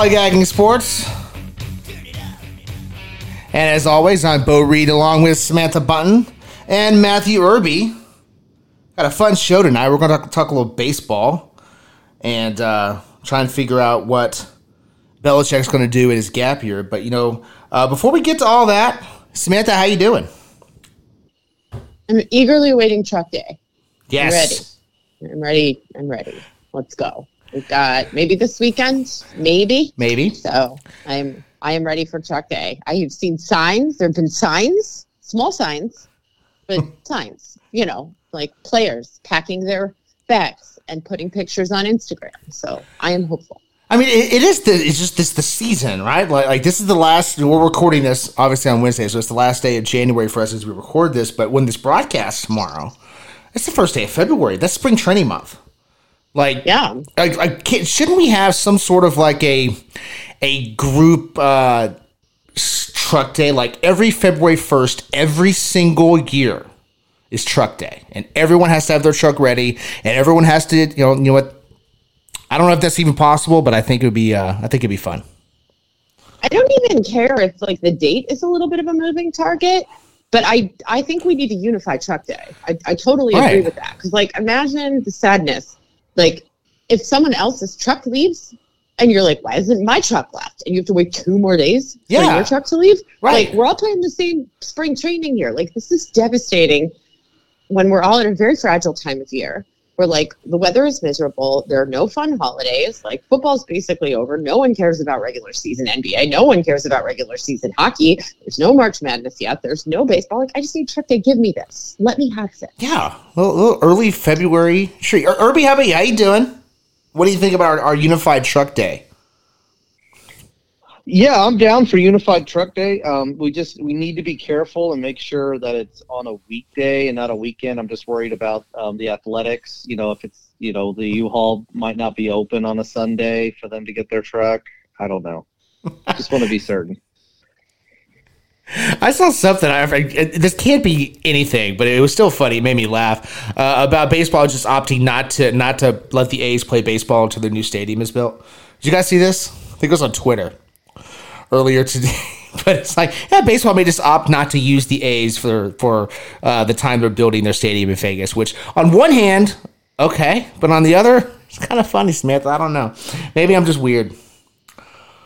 Lollygagging Sports. And as always, I'm Bo Reed along with Samantha Bunten and Matthew Irby. Got a fun show tonight. We're going to talk, talk a little baseball and uh, try and figure out what Belichick's going to do in his gap year. But, you know, uh, before we get to all that, Samantha, how you doing? I'm eagerly awaiting truck day. Yes. I'm ready. I'm ready. I'm ready. Let's go. We've got maybe this weekend, maybe. Maybe. So I'm I am ready for truck day. I have seen signs. There have been signs, small signs, but signs. You know, like players packing their bags and putting pictures on Instagram. So I am hopeful. I mean, it, it is the it's just this the season, right? Like, like this is the last. We're recording this obviously on Wednesday, so it's the last day of January for us as we record this. But when this broadcasts tomorrow, it's the first day of February. That's spring training month. Like, Yeah. like, like shouldn't we have some sort of like a a group uh, truck day? Like every February first, every single year is truck day, and everyone has to have their truck ready, and everyone has to, you know, you know what. I don't know if that's even possible, but I think it would be. Uh, I think it'd be fun. I don't even care if like the date is a little bit of a moving target, but I I think we need to unify truck day. I, I totally agree with that because like imagine the sadness, like if someone else's truck leaves and you're like, why isn't my truck left? And you have to wait two more days for your truck to leave. Right. Like we're all playing the same spring training here. Like this is devastating when we're all at a very fragile time of year where like the weather is miserable. There are no fun holidays. Like football's basically over. No one cares about regular season nba no one cares about regular season hockey. There's no march madness yet. There's no baseball. Like i just need truck to give me this. Let me have this. Yeah, a little, little early February. Sure, Ir- Irby, how about you? How you doing? What do you think about our, our unified truck day? Yeah, I'm down for Unified Truck Day. Um, we just we need to be careful and make sure that it's on a weekday and not a weekend. I'm just worried about um, the athletics. You know, if it's you know the U-Haul might not be open on a Sunday for them to get their truck. I don't know. just want to be certain. I saw something. I, this can't be anything, but it was still funny. It made me laugh uh, about baseball just opting not to not to let the A's play baseball until their new stadium is built. Did you guys see this? I think it was on Twitter earlier today. But it's like, yeah, baseball may just opt not to use the A's for for uh, the time they're building their stadium in Vegas. Which, on one hand, okay, but on the other, it's kind of funny, Smith. I don't know. Maybe I'm just weird.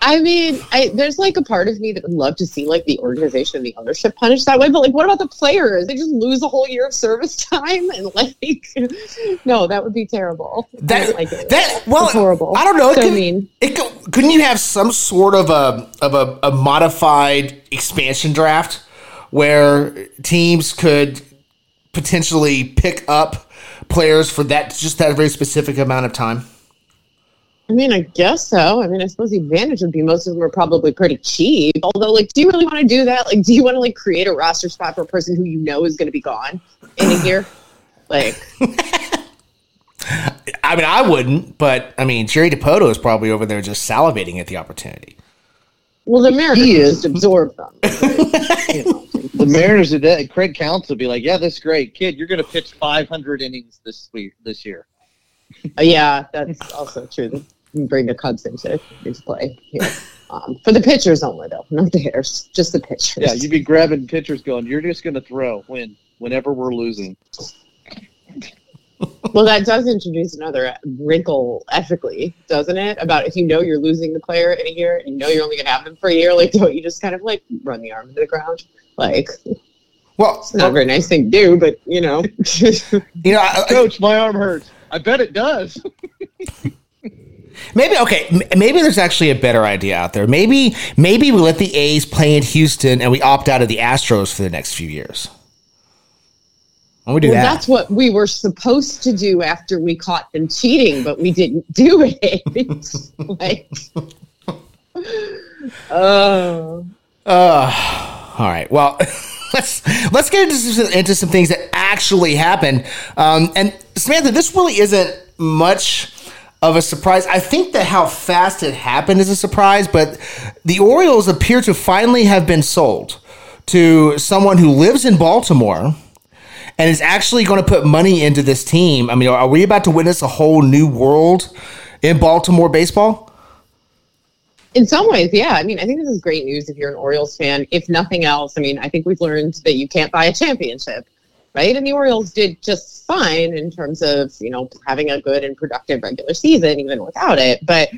I mean I, there's like a part of me that would love to see like the organization and the ownership punished that way but like what about the players they just lose a whole year of service time and like no that would be terrible That like it. that well, It's horrible I don't know. It so could- mean It could, couldn't you have some sort of a of a, a modified expansion draft where teams could potentially pick up players for that just that very specific amount of time? I mean, I guess so. I mean, I suppose the advantage would be most of them are probably pretty cheap. Although, like, do you really want to do that? Like, do you want to like create a roster spot for a person who you know is going to be gone in a year? Like, I mean, I wouldn't, but I mean, Jerry Dipoto is probably over there just salivating at the opportunity. well, the Mariners He is. just absorb them. you know. The Mariners today, Craig Counsell will be like, "Yeah, this is great, kid. You're going to pitch 500 innings this week this year." Uh, yeah, that's also true. That you bring the Cubs into into play here. Um, for the pitchers only, though, not the hitters, just the pitchers. Yeah, you'd be grabbing pitchers, going, "You're just going to throw when whenever we're losing." Well, that does introduce another wrinkle ethically, doesn't it? About if you know you're losing the player in a year and you know you're only going to have them for a year, like, don't you just kind of like run the arm into the ground? Like, Well, it's not a very nice thing to do, but you know. you know, I, I- Coach, my arm hurts. I bet it does. Maybe okay. Maybe there's actually a better idea out there. Maybe maybe we let the A's play in Houston and we opt out of the Astros for the next few years. Why we do well, that? that's what we were supposed to do after we caught them cheating, but we didn't do it. like, oh. Uh, all right. Well, let's let's get into some, into some things that actually happened. Um, and Samantha, this really isn't much of a surprise. I think that how fast it happened is a surprise, but the Orioles appear to finally have been sold to someone who lives in Baltimore and is actually going to put money into this team. I mean, are we about to witness a whole new world in Baltimore baseball? In some ways, yeah. I mean, I think this is great news if you're an Orioles fan. If nothing else, I mean, I think we've learned that you can't buy a championship, right? And the Orioles did just fine in terms of, you know, having a good and productive regular season, even without it. But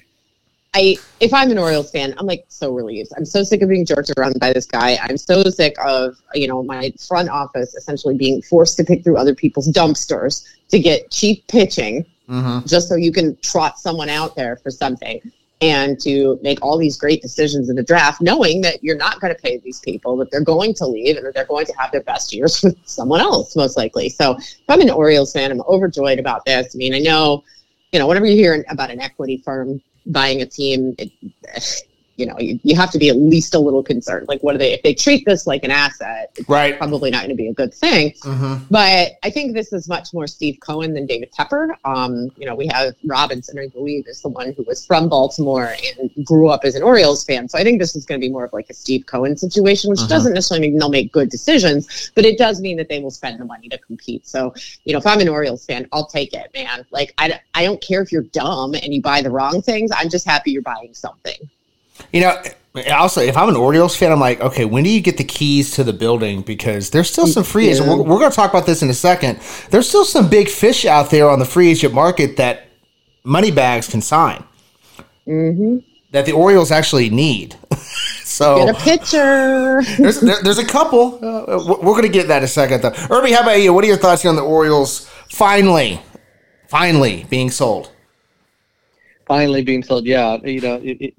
I, if I'm an Orioles fan, I'm like so relieved. I'm so sick of being jerked around by this guy. I'm so sick of, you know, my front office essentially being forced to pick through other people's dumpsters to get cheap pitching mm-hmm. just so you can trot someone out there for something and to make all these great decisions in the draft, knowing that you're not going to pay these people, that they're going to leave, and that they're going to have their best years with someone else, most likely. So, if I'm an Orioles fan, I'm overjoyed about this. I mean, I know, you know, whenever you hear about an equity firm buying a team, it, you know, you, you have to be at least a little concerned. Like, what are they, if they treat this like an asset, it's right. probably not going to be a good thing. Mm-hmm. But I think this is much more Steve Cohen than David Tepper. Um, you know, we have Rubenstein, I believe, is the one who was from Baltimore and grew up as an Orioles fan. So I think this is going to be more of like a Steve Cohen situation, which uh-huh. doesn't necessarily mean they'll make good decisions, but it does mean that they will spend the money to compete. So, you know, if I'm an Orioles fan, I'll take it, man. Like, I, I don't care if you're dumb and you buy the wrong things. I'm just happy you're buying something. You know, also, if I'm an Orioles fan, I'm like, okay, when do you get the keys to the building? Because there's still some free agents. We're, we're going to talk about this in a second. There's still some big fish out there on the free agent market that money bags can sign. Mm-hmm. That the Orioles actually need. so get a pitcher. there's, there, there's a couple. Uh, we're going to get that in a second, though. Irby, how about you? What are your thoughts here on the Orioles finally, finally being sold? Finally being sold. Yeah, you know, it, it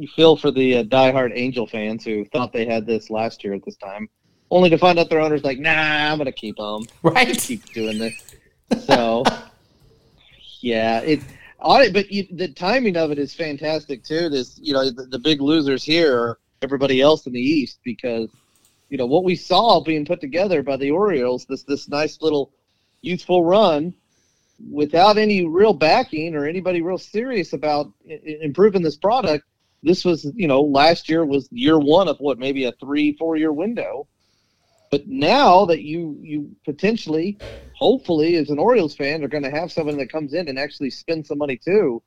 you feel for the uh, diehard Angel fans who thought they had this last year at this time, only to find out their owner's like, "Nah, I'm gonna keep them. Right, keep doing this." So, yeah, it. On but you, the timing of it is fantastic too. This, you know, the, the big losers here are everybody else in the East because, you know, what we saw being put together by the Orioles, this this nice little youthful run without any real backing or anybody real serious about improving this product this was, you know, last year was year one of what maybe a three, four year window. But now that you you potentially, hopefully, as an Orioles fan, are going to have someone that comes in and actually spend some money too.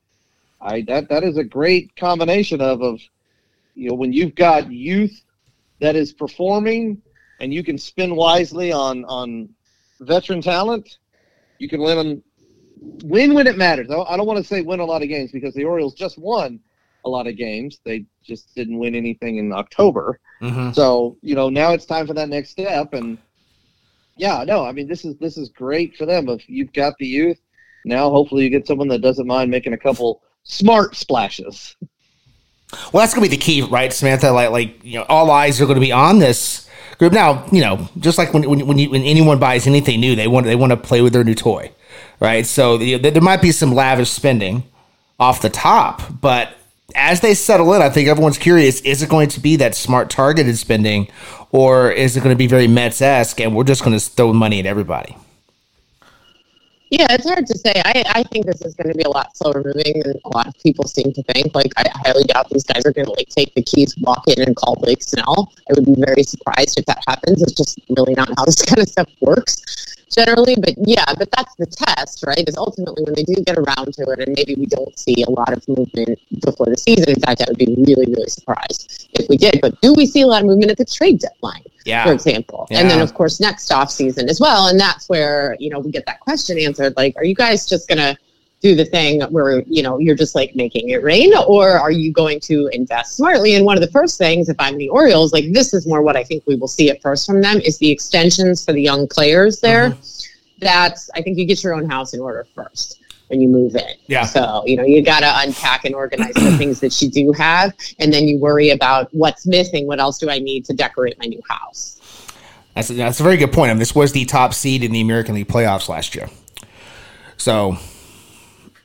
I that that is a great combination of of you know when you've got youth that is performing and you can spend wisely on on veteran talent, you can win win when it matters. I don't want to say win a lot of games because the Orioles just won a lot of games. They just didn't win anything in October. Mm-hmm. So you know now it's time for that next step. And yeah, no, I mean this is this is great for them. If you've got the youth now, hopefully you get someone that doesn't mind making a couple smart splashes. Well, that's gonna be the key, right, Samantha? Like, like you know, all eyes are going to be on this group now. You know, just like when when when, you, when anyone buys anything new, they want they want to play with their new toy, right? So you know, there might be some lavish spending off the top, but as they settle in, I think everyone's curious: is it going to be that smart targeted spending, or is it going to be very Mets esque, and we're just going to throw money at everybody? Yeah, it's hard to say. I, I think this is going to be a lot slower moving than a lot of people seem to think. Like, I highly doubt these guys are going to like take the keys, walk in, and call Blake Snell. I would be very surprised if that happens. It's just really not how this kind of stuff works generally. But yeah, but that's the test, right? Is ultimately when they do get around to it, and maybe we don't see a lot of movement before the season. In fact, I would be really, really surprised if we did. But do we see a lot of movement at the trade deadline, yeah. for example? Yeah. And then, of course, next off season as well. And that's where, you know, we get that question answered like, are you guys just going to do the thing where you know you're just like making it rain or are you going to invest smartly? And one of the first things if i'm the orioles like this is more what i think we will see at first from them is the extensions for the young players there. Mm-hmm. that's i think you get your own house in order first when you move in. Yeah. So you know you got to unpack and organize the things that you do have and then you worry about what's missing what else do i need to decorate my new house? That's a, that's a very good point. I mean, this was the top seed in the american league playoffs last year. So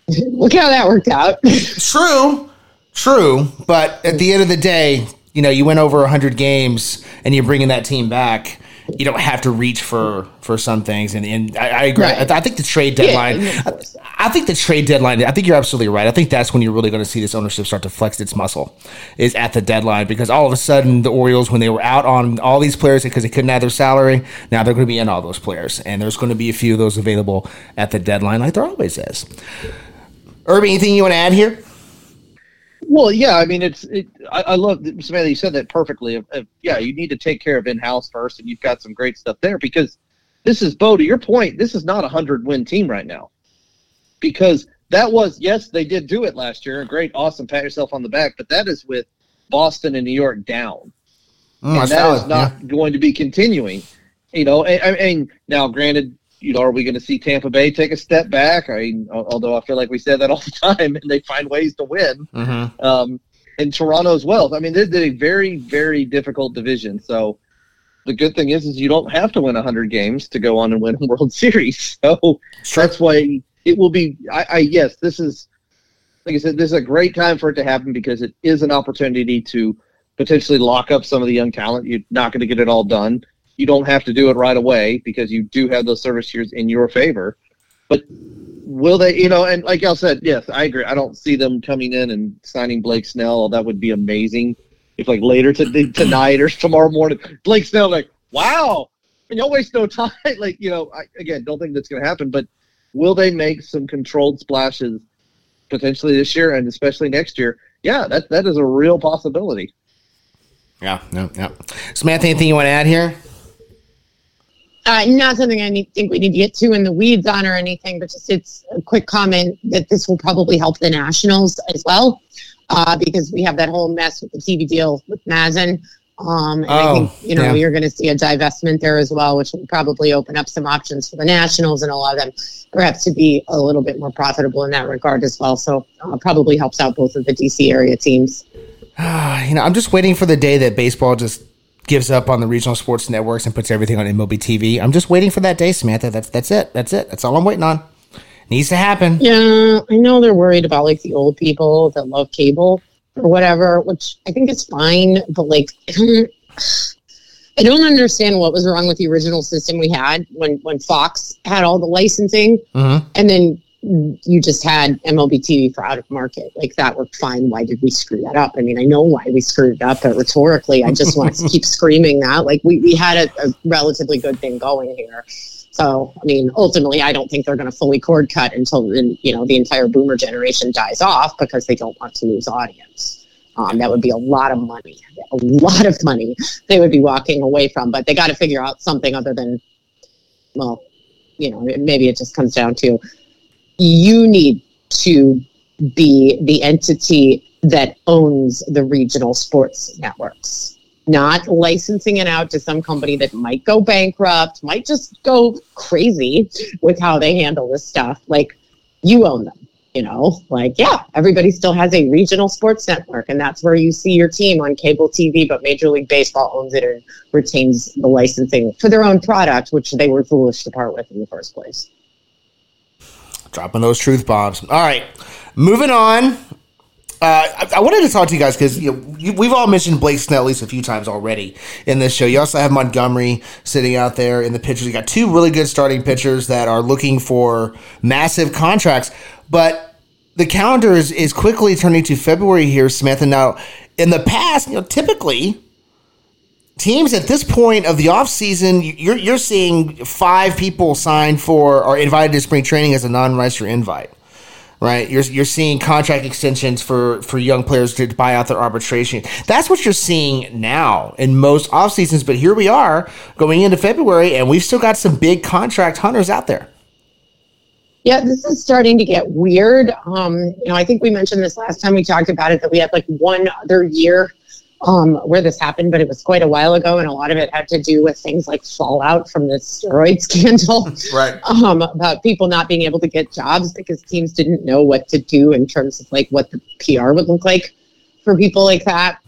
Look how that worked out. true, true. But at the end of the day, you know, you went over 100 games and you're bringing that team back. you don't have to reach for for some things. And, and I, I agree. Right. I, I think the trade deadline. Yeah, I. I think the trade deadline. I think you're absolutely right. I think that's when you're really going to see this ownership start to flex its muscle, is at the deadline because all of a sudden the Orioles, when they were out on all these players because they couldn't add their salary, now they're going to be in all those players, and there's going to be a few of those available at the deadline, like there always is. Irby, anything you want to add here? Well, yeah, I mean, it's. It, I, I love Samantha. You said that perfectly. Of, of, yeah, you need to take care of in house first, and you've got some great stuff there because this is Bo. To your point, this is not a hundred win team right now because that was yes, they did do it last year. Great, awesome, pat yourself on the back. But that is with Boston and New York down, Mm, and that is not going to be continuing. You know, and, and now, granted, you know, are we going to see Tampa Bay take a step back? I mean, although I feel like we said that all the time, and they find ways to win. Mm-hmm. Um, and Toronto as well. I mean, this is a very, very difficult division. So the good thing is, is you don't have to win 100 games to go on and win a World Series. So that's why it will be. I, I yes, this is like I said, this is a great time for it to happen because it is an opportunity to potentially lock up some of the young talent. You're not going to get it all done. You don't have to do it right away because you do have those service years in your favor. But will they, you know, and like y'all said, yes, I agree. I don't see them coming in and signing Blake Snell. That would be amazing if like later to, tonight or tomorrow morning, Blake Snell, like, wow, and y'all waste no time. like, you know, I, again, don't think that's going to happen, but will they make some controlled splashes potentially this year and especially next year? Yeah, that, that is a real possibility. Yeah, no, yeah. Samantha, anything you want to add here? Uh, not something I need, think we need to get too in the weeds on or anything, but just it's a quick comment that this will probably help the Nationals as well, uh, because we have that whole mess with the TV deal with MASN. Um, and I Oh, think you know yeah. you're going to see a divestment there as well, which will probably open up some options for the Nationals and allow them perhaps to be a little bit more profitable in that regard as well. So uh, probably helps out both of the DC area teams. you know, I'm just waiting for the day that baseball just gives up on the regional sports networks and puts everything on MLB TV. I'm just waiting for that day, Samantha. That's that's it. That's it. That's all I'm waiting on. Needs to happen. Yeah, I know they're worried about like the old people that love cable or whatever, which I think is fine, but like I don't understand what was wrong with the original system we had when when Fox had all the licensing Mhm. and then you just had MLB TV for out of market. Like that worked fine. Why did we screw that up? I mean, I know why we screwed it up, but rhetorically, I just want to keep screaming that. Like we, we had a, a relatively good thing going here. So, I mean, ultimately, I don't think they're going to fully cord cut until the, you know the entire boomer generation dies off because they don't want to lose audience. Um, that would be a lot of money, a lot of money they would be walking away from. But they got to figure out something other than, well, you know, maybe it just comes down to you need to be the entity that owns the regional sports networks not licensing it out to some company that might go bankrupt, might just go crazy with how they handle this stuff. Like you own them, you know, like, yeah, everybody still has a regional sports network, and that's where you see your team on cable TV, but Major League Baseball owns it and retains the licensing for their own product, which they were foolish to part with in the first place. Dropping those truth bombs. All right, moving on. Uh, I, I wanted to talk to you guys because you know, we've all mentioned Blake Snell at least a few times already in this show. You also have Montgomery sitting out there in the pitchers. You got two really good starting pitchers that are looking for massive contracts, but the calendar is, is quickly turning to February here. And now, in the past, you know, typically teams at this point of the offseason, you're you're seeing five people signed for or invited to spring training as a non-roster invite. Right, you're you're seeing contract extensions for for young players to buy out their arbitration. That's what you're seeing now in most off seasons. But here we are going into February, and we've still got some big contract hunters out there. Yeah, this is starting to get weird. Um, you know, I think we mentioned this last time we talked about it that we had like one other year um, where this happened, but it was quite a while ago, and a lot of it had to do with things like fallout from the steroid scandal. Right. Um, about people not being able to get jobs because teams didn't know what to do in terms of like what the PR would look like for people like that.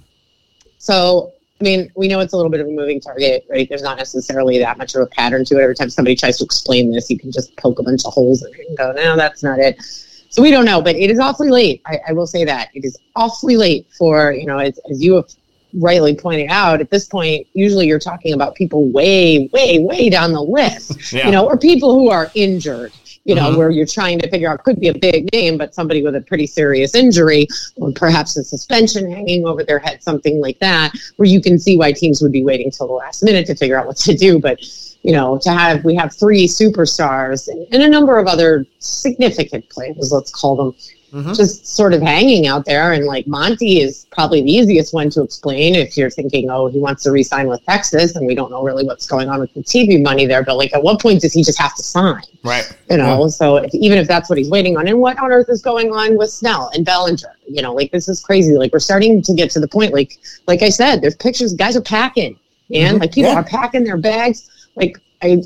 So, I mean, we know it's a little bit of a moving target, right? There's not necessarily that much of a pattern to it. Every time somebody tries to explain this, you can just poke a bunch of holes in it and go, no, that's not it. So we don't know, but it is awfully late. I, I will say that it is awfully late for you know, as, as you have rightly pointing out, at this point, usually you're talking about people way, way, way down the list, Yeah. you know, or people who are injured, you know, Mhm. where you're trying to figure out could be a big name, but somebody with a pretty serious injury or perhaps a suspension hanging over their head, something like that, where you can see why teams would be waiting till the last minute to figure out what to do. But you know, to have we have three superstars and, and a number of other significant players, let's call them, Mhm. just sort of hanging out there. And like Monty is probably the easiest one to explain if you're thinking, oh, he wants to re-sign with Texas, and we don't know really what's going on with the TV money there. But like, at what point does he just have to sign? Right. You know, so if, even if that's what he's waiting on, and what on earth is going on with Snell and Bellinger? You know, like this is crazy. Like we're starting to get to the point. Like, like I said, there's pictures. Guys are packing, and Mhm. like people Yeah. are packing their bags. Like I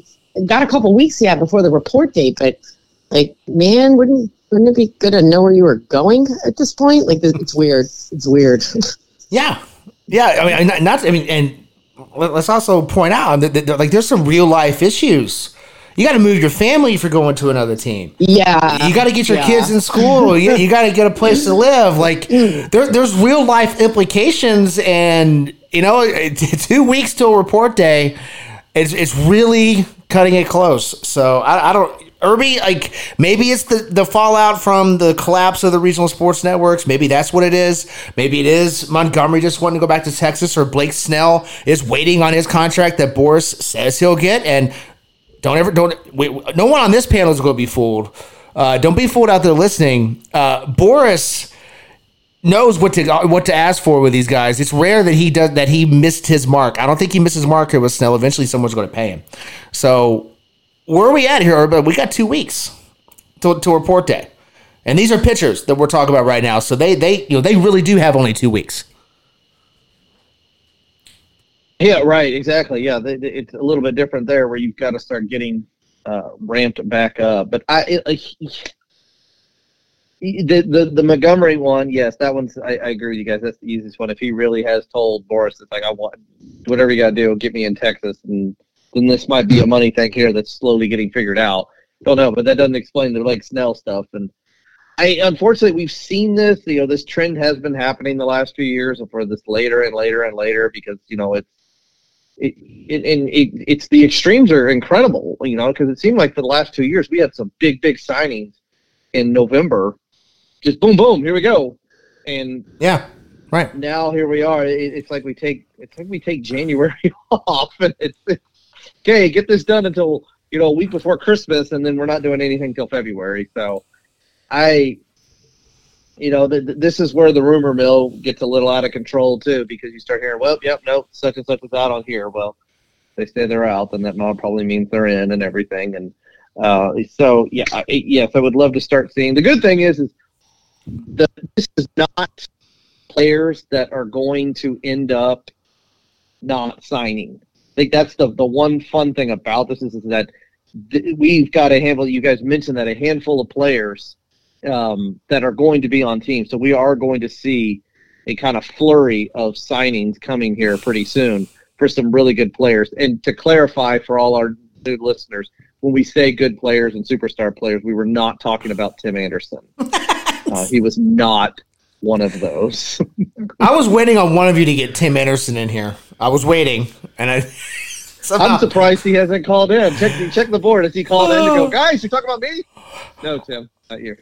got a couple weeks yet before the report date, but like, man, wouldn't wouldn't it be good to know where you were going at this point? Like, it's weird. It's weird. Yeah, yeah. I mean, not, not I mean, and let- let's also point out that, that, that, like there's some real life issues. You got to move your family if you're going to another team. yeah, You got to get your yeah. kids in school. You, you got to get a place to live. Like there, there's real life implications, and you know, two weeks till report day, it's it's really cutting it close. So I, I don't. Irby, like maybe it's the, the fallout from the collapse of the regional sports networks. Maybe that's what it is. Maybe it is Montgomery just wanting to go back to Texas, or Blake Snell is waiting on his contract that Boras says he'll get. And don't ever don't wait, no one on this panel is going to be fooled. Uh, don't be fooled out there listening. Uh, Boras knows what to what to ask for with these guys. It's rare that he does that he missed his mark. I don't think he missed his mark here with Snell. Eventually, someone's going to pay him. So where are we at here? But we got two weeks to, to report day, and these are pitchers that we're talking about right now. So they they you know they really do have only two weeks. Yeah, right. Exactly. Yeah, they, they- it's a little bit different there, where you've got to start getting uh, ramped back up. But I, it, like, the, the the Montgomery one, yes, that one's. I, I agree with you guys. That's the easiest one. If he really has told Boras, it's like I want whatever you got to do, get me in Texas, and then this might be a money thing here that's slowly getting figured out. Don't know, but that doesn't explain the like Snell stuff. And I unfortunately we've seen this. You know, this trend has been happening the last few years, for this later and later and later because you know it's it, it and it, it's the extremes are incredible, you know, because it seemed like for the last two years we had some big, big signings in November, just boom, boom, here we go, and Yeah, right. now here we are. It, it's like we take it's like we take January off, and it's, it's okay. Get this done until you know a week before Christmas, and then we're not doing anything till February. So, I, you know, th- th- this is where the rumor mill gets a little out of control too, because you start hearing, well, yep, nope, such and such is out on here. Well, they say they're out, then that probably means they're in and everything. And uh, so, yeah, I, yes, I would love to start seeing. The good thing is, is the, this is not players that are going to end up not signing. I think that's the the one fun thing about this is, is that th- we've got a handful. You guys mentioned that a handful of players um, that are going to be on teams. So we are going to see a kind of flurry of signings coming here pretty soon for some really good players. And to clarify for all our new listeners, when we say good players and superstar players, we were not talking about Tim Anderson. uh, he was not one of those. I was waiting on one of you to get Tim Anderson in here. I was waiting, and I. somehow- I'm surprised he hasn't called in. Check check the board. Has he called in to go, guys? You talking about me? No, Tim, not you.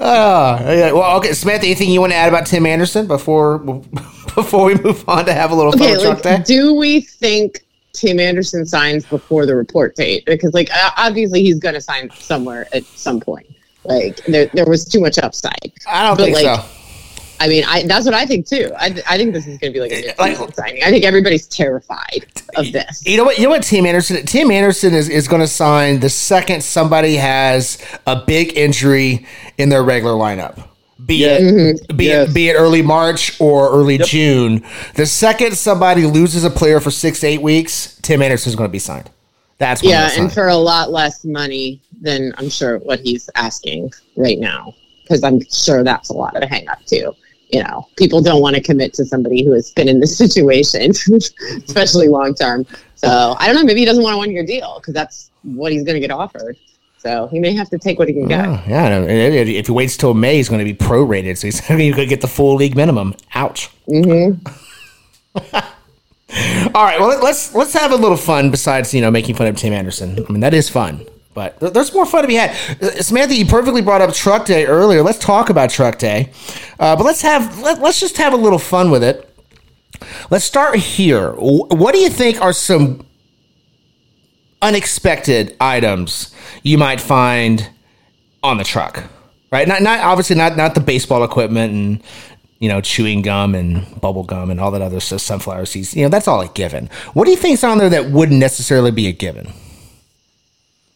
Ah, yeah, well, okay, Samantha. Anything you want to add about Tim Anderson before before we move on to have a little fun Okay, with Truck like, Day? do we think Tim Anderson signs before the report date? Because, like, obviously he's going to sign somewhere at some point. Like, there, there was too much upside. I don't but, think like, so. I mean, I, that's what I think too. I, I think this is going to be like a Like- signing. I think everybody's terrified of this. You know what? You know what? Tim Anderson. Tim Anderson is, is going to sign the second somebody has a big injury in their regular lineup. Be Yeah. it be Yes. it mm-hmm. be it early March or early June. The second somebody loses a player for six to eight weeks, Tim Anderson is going to be signed. That's when Yeah, they'll and for a lot less money than I'm sure what he's asking right now. Because I'm sure that's a lot of a hang up too. You know, people don't want to commit to somebody who has been in this situation, especially long term. So I don't know. Maybe he doesn't want a one year deal because that's what he's going to get offered. So he may have to take what he can get. Oh, yeah, if if he waits till May, he's going to be prorated, so he's going to get the full league minimum. Ouch. hmm All right, well let- let's let's have a little fun besides you know making fun of Tim Anderson. I mean that is fun, but there's more fun to be had. Uh, Samantha, you perfectly brought up Truck Day earlier. Let's talk about Truck Day, uh, but let's have let, let's just have a little fun with it. Let's start here. What do you think are some unexpected items you might find on the truck? Right, not not obviously not not the baseball equipment and you know chewing gum and bubble gum and all that other stuff, sunflower seeds. You know that's all a given. What do you think's on there that wouldn't necessarily be a given?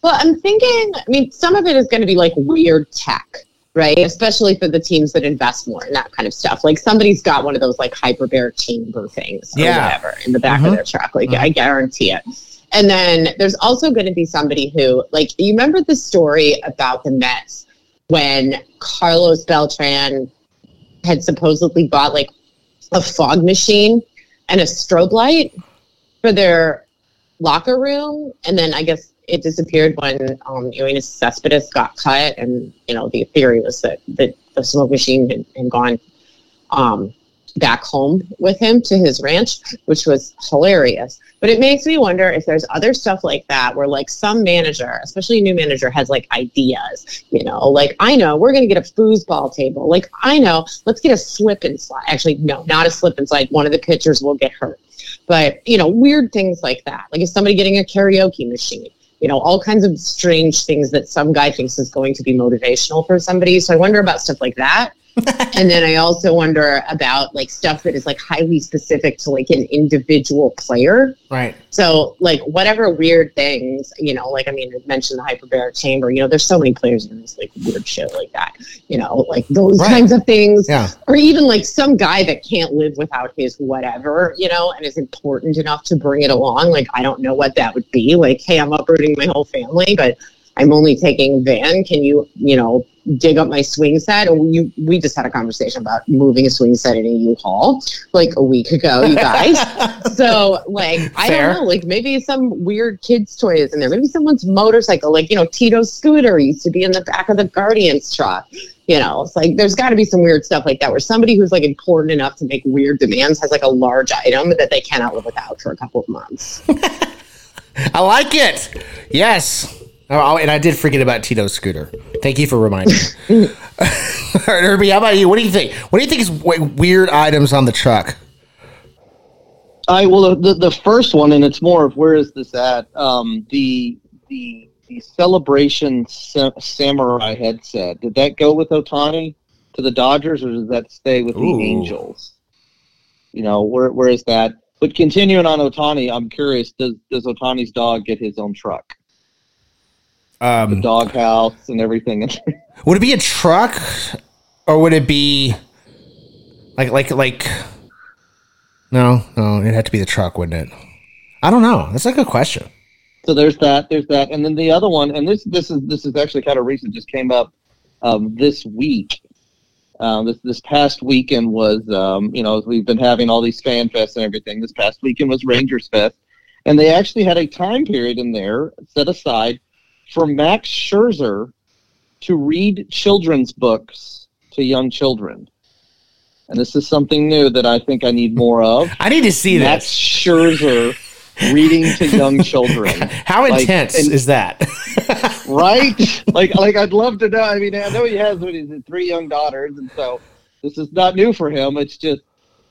Well, I'm thinking, I mean, some of it is going to be like weird tech, right? Especially for the teams that invest more in that kind of stuff. Like somebody's got one of those like hyperbaric chamber things or Yeah. whatever in the back of mm-hmm. their truck. Like, I mm-hmm. guarantee it. And then there's also going to be somebody who, like, you remember the story about the Mets when Carlos Beltran had supposedly bought like a fog machine and a strobe light for their locker room, and then I guess it disappeared when um, Yoenis Cespedes got cut, and you know the theory was that, that the smoke machine had, had gone um, back home with him to his ranch, which was hilarious. But it makes me wonder if there's other stuff like that where like some manager, especially a new manager, has like ideas. You know, like I know we're gonna get a foosball table. Like I know, let's get a slip and slide. Actually, no, not a slip and slide. One of the pitchers will get hurt. But you know, weird things like that. Like is somebody getting a karaoke machine? You know, all kinds of strange things that some guy thinks is going to be motivational for somebody. So I wonder about stuff like that. and then I also wonder about like stuff that is like highly specific to like an individual player. Right. So like whatever weird things, you know, like I mean, I mentioned the hyperbaric chamber. You know, there's so many players in this like weird shit like that. You know, like those Right. kinds of things Yeah. or even like some guy that can't live without his whatever, you know, and is important enough to bring it along. Like, I don't know what that would be. Like, hey, I'm uprooting my whole family, but I'm only taking van. Can you, you know, dig up my swing set? And you, we just had a conversation about moving a swing set in a U-Haul like a week ago, you guys. so, like, I don't know. Like, maybe some weird kids' toy is in there. Maybe someone's motorcycle, like you know, Tito's scooter used to be in the back of the Guardians truck you know it's like there's got to be some weird stuff like that where somebody who's like important enough to make weird demands has like a large item that they cannot live without for a couple of months I like it. Yes. Oh, oh, and I did forget about Tito's scooter. Thank you for reminding me. All right, Irby, how about you? What do you think? What do you think is weird items on the truck? I well the the first one, and it's more of where is this at? Um, the the the celebration sa- samurai headset. Did that go with Ohtani to the Dodgers, or does that stay with Ooh. the Angels? You know, where where is that? But continuing on Ohtani, I'm curious. Does does Ohtani's dog get his own truck, Um, dog house, and everything? would it be a truck, or would it be like like like? No, no, it'd have to be the truck, wouldn't it? I don't know. That's a good question. So there's that. There's that, and then the other one, and this this is this is actually kind of recent. Just came up um, this week. Um, this this past weekend was, um, you know, we've been having all these fan fests and everything. This past weekend was Rangers Fest, and they actually had a time period in there set aside for Max Scherzer to read children's books to young children. And this is something new that I think I need more of. I need to see Max that. Scherzer reading to young children How like, intense and- is that? right? like, like I'd love to know. I mean, I know he has what is it, three young daughters, and so this is not new for him. It's just,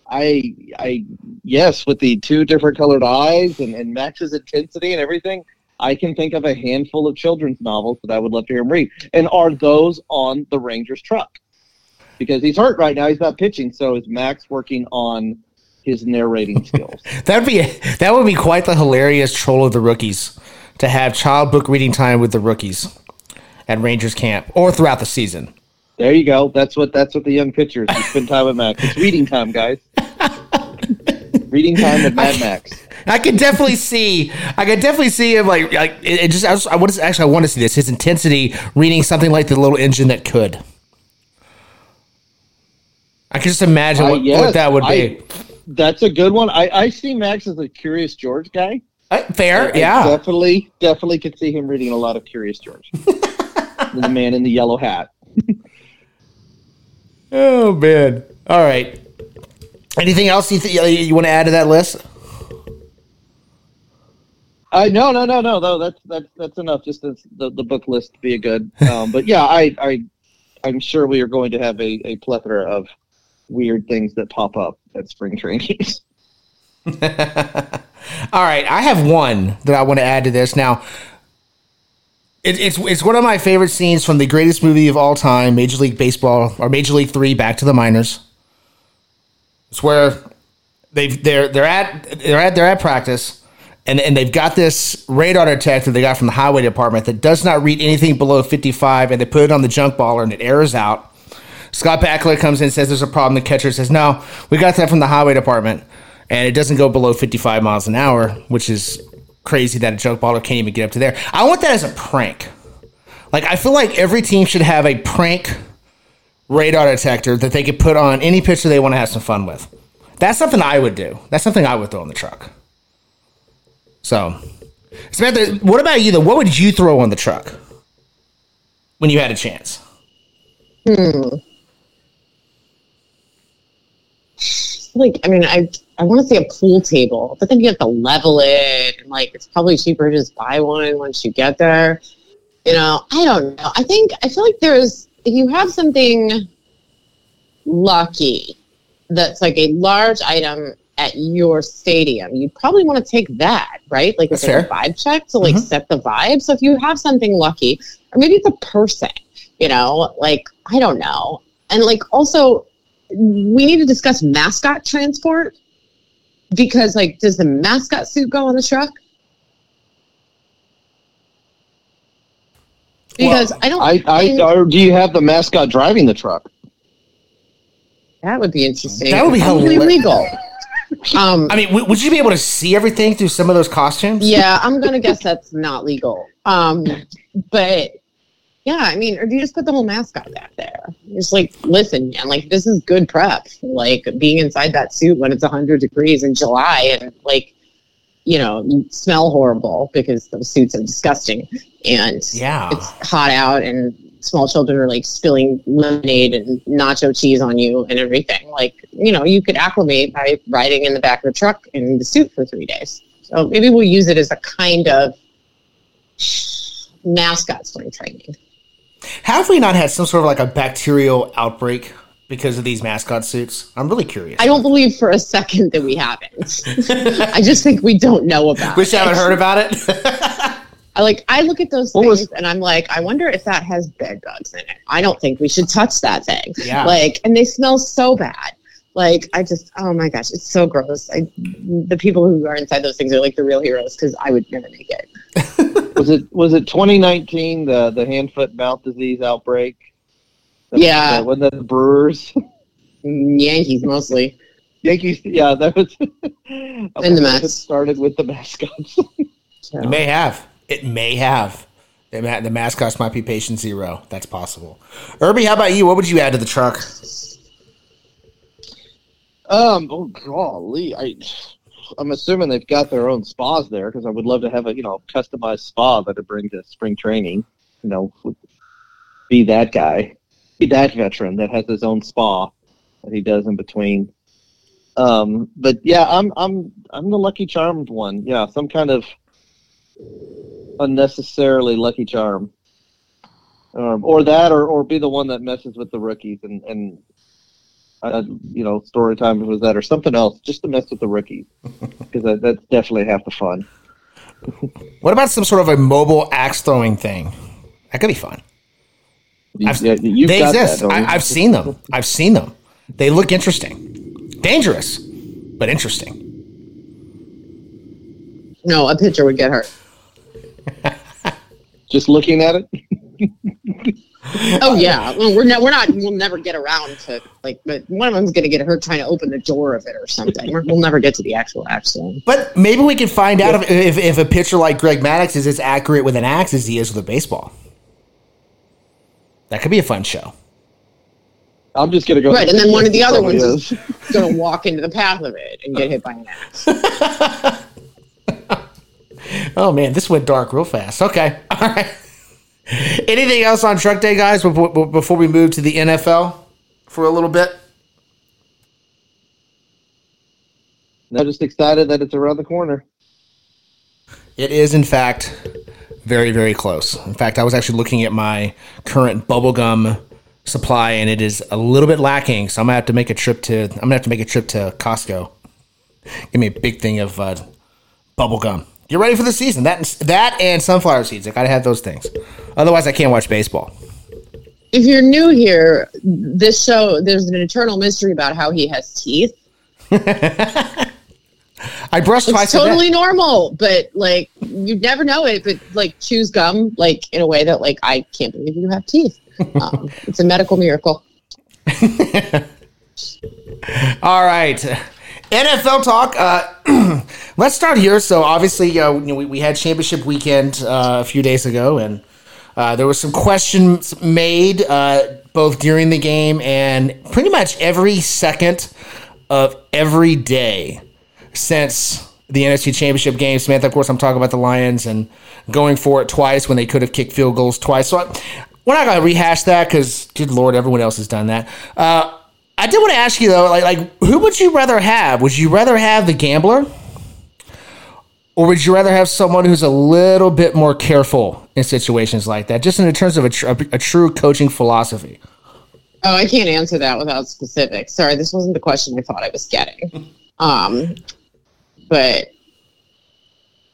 I, I, yes, with the two different colored eyes and, and Max's intensity and everything, I can think of a handful of children's novels that I would love to hear him read. And are those on the Rangers truck? Because he's hurt right now. He's not pitching. So is Max working on his narrating skills? That'd be that would be quite the hilarious troll of the rookies to have child book reading time with the rookies at Rangers camp or throughout the season. There you go. That's what that's what the young pitchers spend time with Max. It's reading time, guys. Reading time with Mad Max. I can definitely see. I can definitely see him like like it, it just. I, was, I want to actually. I want to see this. His intensity reading something like the little engine that could. I can just imagine Uh, what, yes, what that would I- be. That's a good one. I, I see Max as a Curious George guy. Uh, fair, I yeah. definitely, definitely could see him reading a lot of Curious George. the man in the yellow hat. Oh man. All right. Anything else you th- you want to add to that list? I no no no no no that's that's that's enough just the, the book list be a good um, but yeah I I I'm sure we are going to have a, a plethora of weird things that pop up at spring trainings. All right, I have one that I want to add to this. Now, it, it's it's one of my favorite scenes from the greatest movie of all time, Major League Baseball or Major League Three, Back to the Minors. It's where they've they're they're at they're at they're at practice. And, and they've got this radar detector they got from the highway department that does not read anything below 55, and they put it on the junk baller and it errors out. Scott Bakula comes in and says there's a problem. The catcher says, No, we got that from the highway department. And it doesn't go below 55 miles an hour, which is crazy that a junk baller can't even get up to there. I want that as a prank. Like, I feel like every team should have a prank radar detector that they could put on any pitcher they want to have some fun with. That's something I would do. That's something I would throw in the truck. So, Samantha, what about you though? What would you throw on the truck when you had a chance? Hmm. Like, I mean, I I want to say a pool table, but then you have to level it, and like it's probably cheaper to just buy one once you get there. You know, I don't know. I think I feel like there's you have something lucky that's like a large item at your stadium, you'd probably want to take that, right? Like it's like a vibe check to like Mhm. set the vibe. So if you have something lucky, or maybe it's a person, you know, like I don't know. And like also we need to discuss mascot transport because like does the mascot suit go on the truck? Because Well, I don't I, I think- or do you have the mascot driving the truck? that would be interesting. That would be Probably hilarious. legal. Um I mean, w- would you be able to see everything through some of those costumes? yeah, I'm gonna guess that's not legal. Um, but yeah, I mean, or do you just put the whole mascot back there? Just like, listen, man, like this is good prep. Like being inside that suit when it's 100 degrees in July and like, you know, smell horrible because those suits are disgusting and Yeah. it's hot out and small children are like spilling lemonade and nacho cheese on you and everything. Like, you know, you could acclimate by riding in the back of the truck in the suit for three days. So maybe we'll use it as a kind of mascot spring training. Have we not had some sort of like a bacterial outbreak because of these mascot suits? I'm really curious. I don't believe for a second that we haven't. I just think we don't know about Wish it. I haven't heard about it. I like I look at those What things was- and I'm like, I wonder if that has bed bugs in it. I don't think we should touch that thing. Yeah. Like, and they smell so bad. Like, I just, oh my gosh, it's so gross. I, the people who are inside those things are like the real heroes because I would never make it. Was it was it 2019 the the hand foot mouth disease outbreak? That- Yeah. that- wasn't that the Brewers? Mm, Yankees mostly. Yankees, yeah, that was. And the Mets. It started with the mascots. So. it may have. It may have. The, ma- the mascots might be patient zero. That's possible. Irby, how about you? What would you add to the truck? Um. Oh golly, I. I'm assuming they've got their own spas there because I would love to have a you know customized spa that I bring to spring training. You know, be that guy, be that veteran that has his own spa that he does in between. Um. But yeah, I'm I'm I'm the lucky charmed one. Yeah, some kind of unnecessarily lucky charm. Um, or that, or, or be the one that messes with the rookies and, and uh, you know, story time was that or something else, just to mess with the rookies, because that, that's definitely half the fun. What about some sort of a mobile axe throwing thing? That could be fun. You, I've- yeah, you've they got that, exist. don't? I, I've seen them. I've seen them. They look interesting, dangerous, but interesting. No, a pitcher would get hurt. Just looking at it. Oh yeah, well, we're ne- we're not. We'll never get around to like. But one of them's gonna get hurt trying to open the door of it or something. We're, we'll never get to the actual accident. But maybe we can find out if, if, if a pitcher like Greg Maddux is as accurate with an axe as he is with a baseball. That could be a fun show. I'm just gonna go. Right, and then one of the other Probably ones is. Gonna walk into the path of it and get hit by an axe. Oh man, this went dark real fast. Okay, all right. Anything else on Truck Day, guys? Before before we move to the NFL for a little bit. I'm just excited that it's around the corner. It is, in fact, very, very close. In fact, I was actually looking at my current bubblegum supply, and it is a little bit lacking. So I'm gonna have to make a trip to. I'm gonna have to make a trip to Costco. Give me a big thing of uh, bubblegum. Get ready for the season. That that and sunflower seeds. I gotta have those things. Otherwise, I can't watch baseball. If you're new here, this show there's an eternal mystery about how he has teeth. I brush twice. It's totally normal, but like you'd never know it. But like chews gum, like in a way that like I can't believe you have teeth. Um, it's a medical miracle. All right. NFL talk. Uh, let's start here. So obviously, uh, we, we had championship weekend uh, a few days ago, and uh, there was some questions made uh, both during the game and pretty much every second of every day since the NFC Championship game. Samantha, of course, I'm talking about the Lions and going for it twice when they could have kicked field goals twice. So I, we're not going to rehash that because, good lord, everyone else has done that. I did want to ask you though, like, like who would you rather have? Would you rather have the gambler, or would you rather have someone who's a little bit more careful in situations like that, just in terms of a, tr- a true coaching philosophy? Oh, I can't answer that without specifics. Sorry, this wasn't the question I thought I was getting. Um, but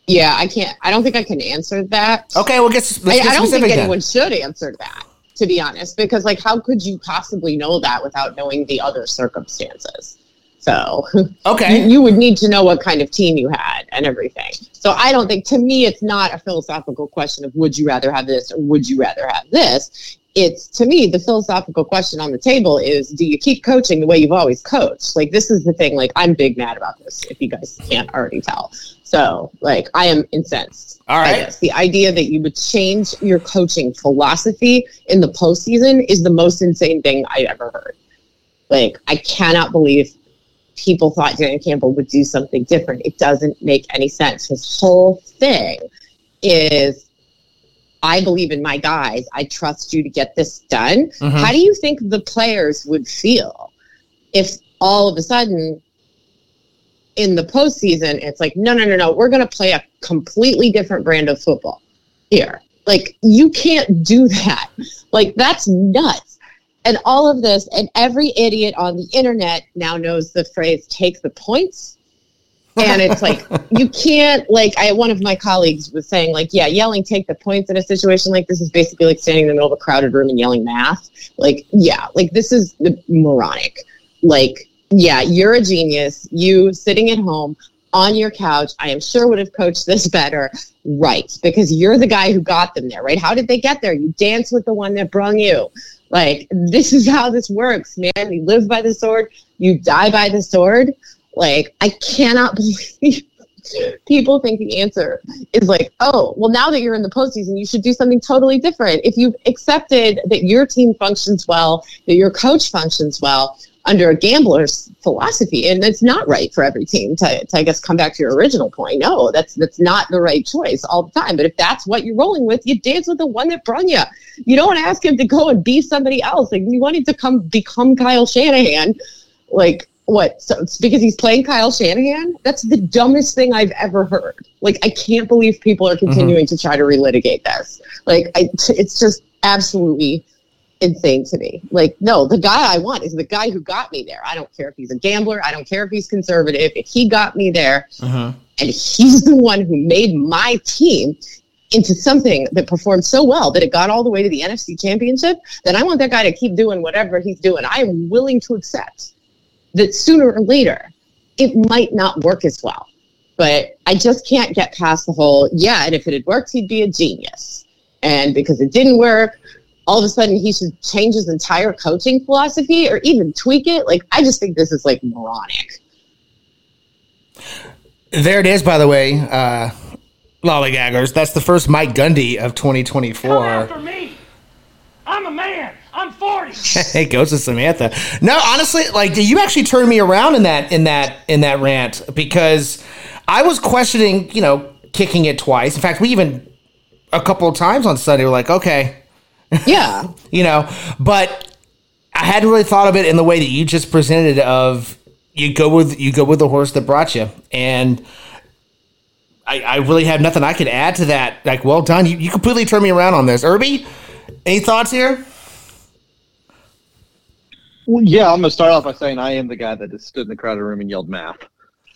yeah, I can't. I don't think I can answer that. Okay, well, let's I, I don't think then. anyone should answer that, to be honest, because like, how could you possibly know that without knowing the other circumstances? So Okay. you, you would need to know what kind of team you had and everything. So I don't think, to me, it's not a philosophical question of would you rather have this or would you rather have this. It's to me the philosophical question on the table is do you keep coaching the way you've always coached? Like this is the thing. Like I'm big mad about this. If you guys can't already tell, so like I am incensed. All right. The idea that you would change your coaching philosophy in the postseason is the most insane thing i've ever heard. Like I cannot believe people thought Dan Campbell would do something different. It doesn't make any sense. His whole thing is I believe in my guys. I trust you to get this done. Mhm. How do you think the players would feel if all of a sudden in the postseason it's like, no, no, no, no, we're going to play a completely different brand of football here? Like, you can't do that. Like, that's nuts. And all of this, and every idiot on the internet now knows the phrase take the points. And it's like, you can't, like, I, one of my colleagues was saying, like, yeah, yelling take the points in a situation like this is basically like standing in the middle of a crowded room and yelling math. Like, yeah, like, this is the moronic. Like, yeah, you're a genius. You sitting at home on your couch, I am sure would have coached this better. Right. Because you're the guy who got them there, right? How did they get there? You dance with the one that brung you. Like, this is how this works, man. You live by the sword, you die by the sword. Like, I cannot believe people think the answer is like, oh, well, now that you're in the postseason, you should do something totally different. If you've accepted that your team functions well, that your coach functions well, under a gambler's philosophy, and it's not right for every team to, to I guess come back to your original point. No, that's that's not the right choice all the time. But if that's what you're rolling with, you dance with the one that brung you. You don't ask him to go and be somebody else. Like you want him to come become Kyle Shanahan, like what? So it's because he's playing Kyle Shanahan? That's the dumbest thing I've ever heard. Like I can't believe people are continuing to try to relitigate this. Like I, it's just absolutely insane to me. Like, no, the guy I want is the guy who got me there. I don't care if he's a gambler. I don't care if he's conservative. If he got me there Mhm. and he's the one who made my team into something that performed so well that it got all the way to the NFC championship, then I want that guy to keep doing whatever he's doing. I am willing to accept that sooner or later it might not work as well. But I just can't get past the whole, yeah, and if it had worked, he'd be a genius. And because it didn't work, all of a sudden he should change his entire coaching philosophy or even tweak it. Like, I just think this is like moronic. There it is, by the way, uh, lollygaggers. That's the first Mike Gundy of Come 2024. after me. I'm a man. I'm 40. Hey, goes to Samantha. No, honestly, like did you actually turned me around in that in that in that rant because I was questioning, you know, kicking it twice. In fact, we even a couple of times on Sunday were like, okay, Yeah. you know, but I hadn't really thought of it in the way that you just presented of you go with you go with the horse that brought you, and I, I really have nothing I could add to that. Like, well done. You, you completely turned me around on this, Irby. Any thoughts here? Well, yeah, I'm gonna start off by saying I am the guy that just stood in the crowded room and yelled math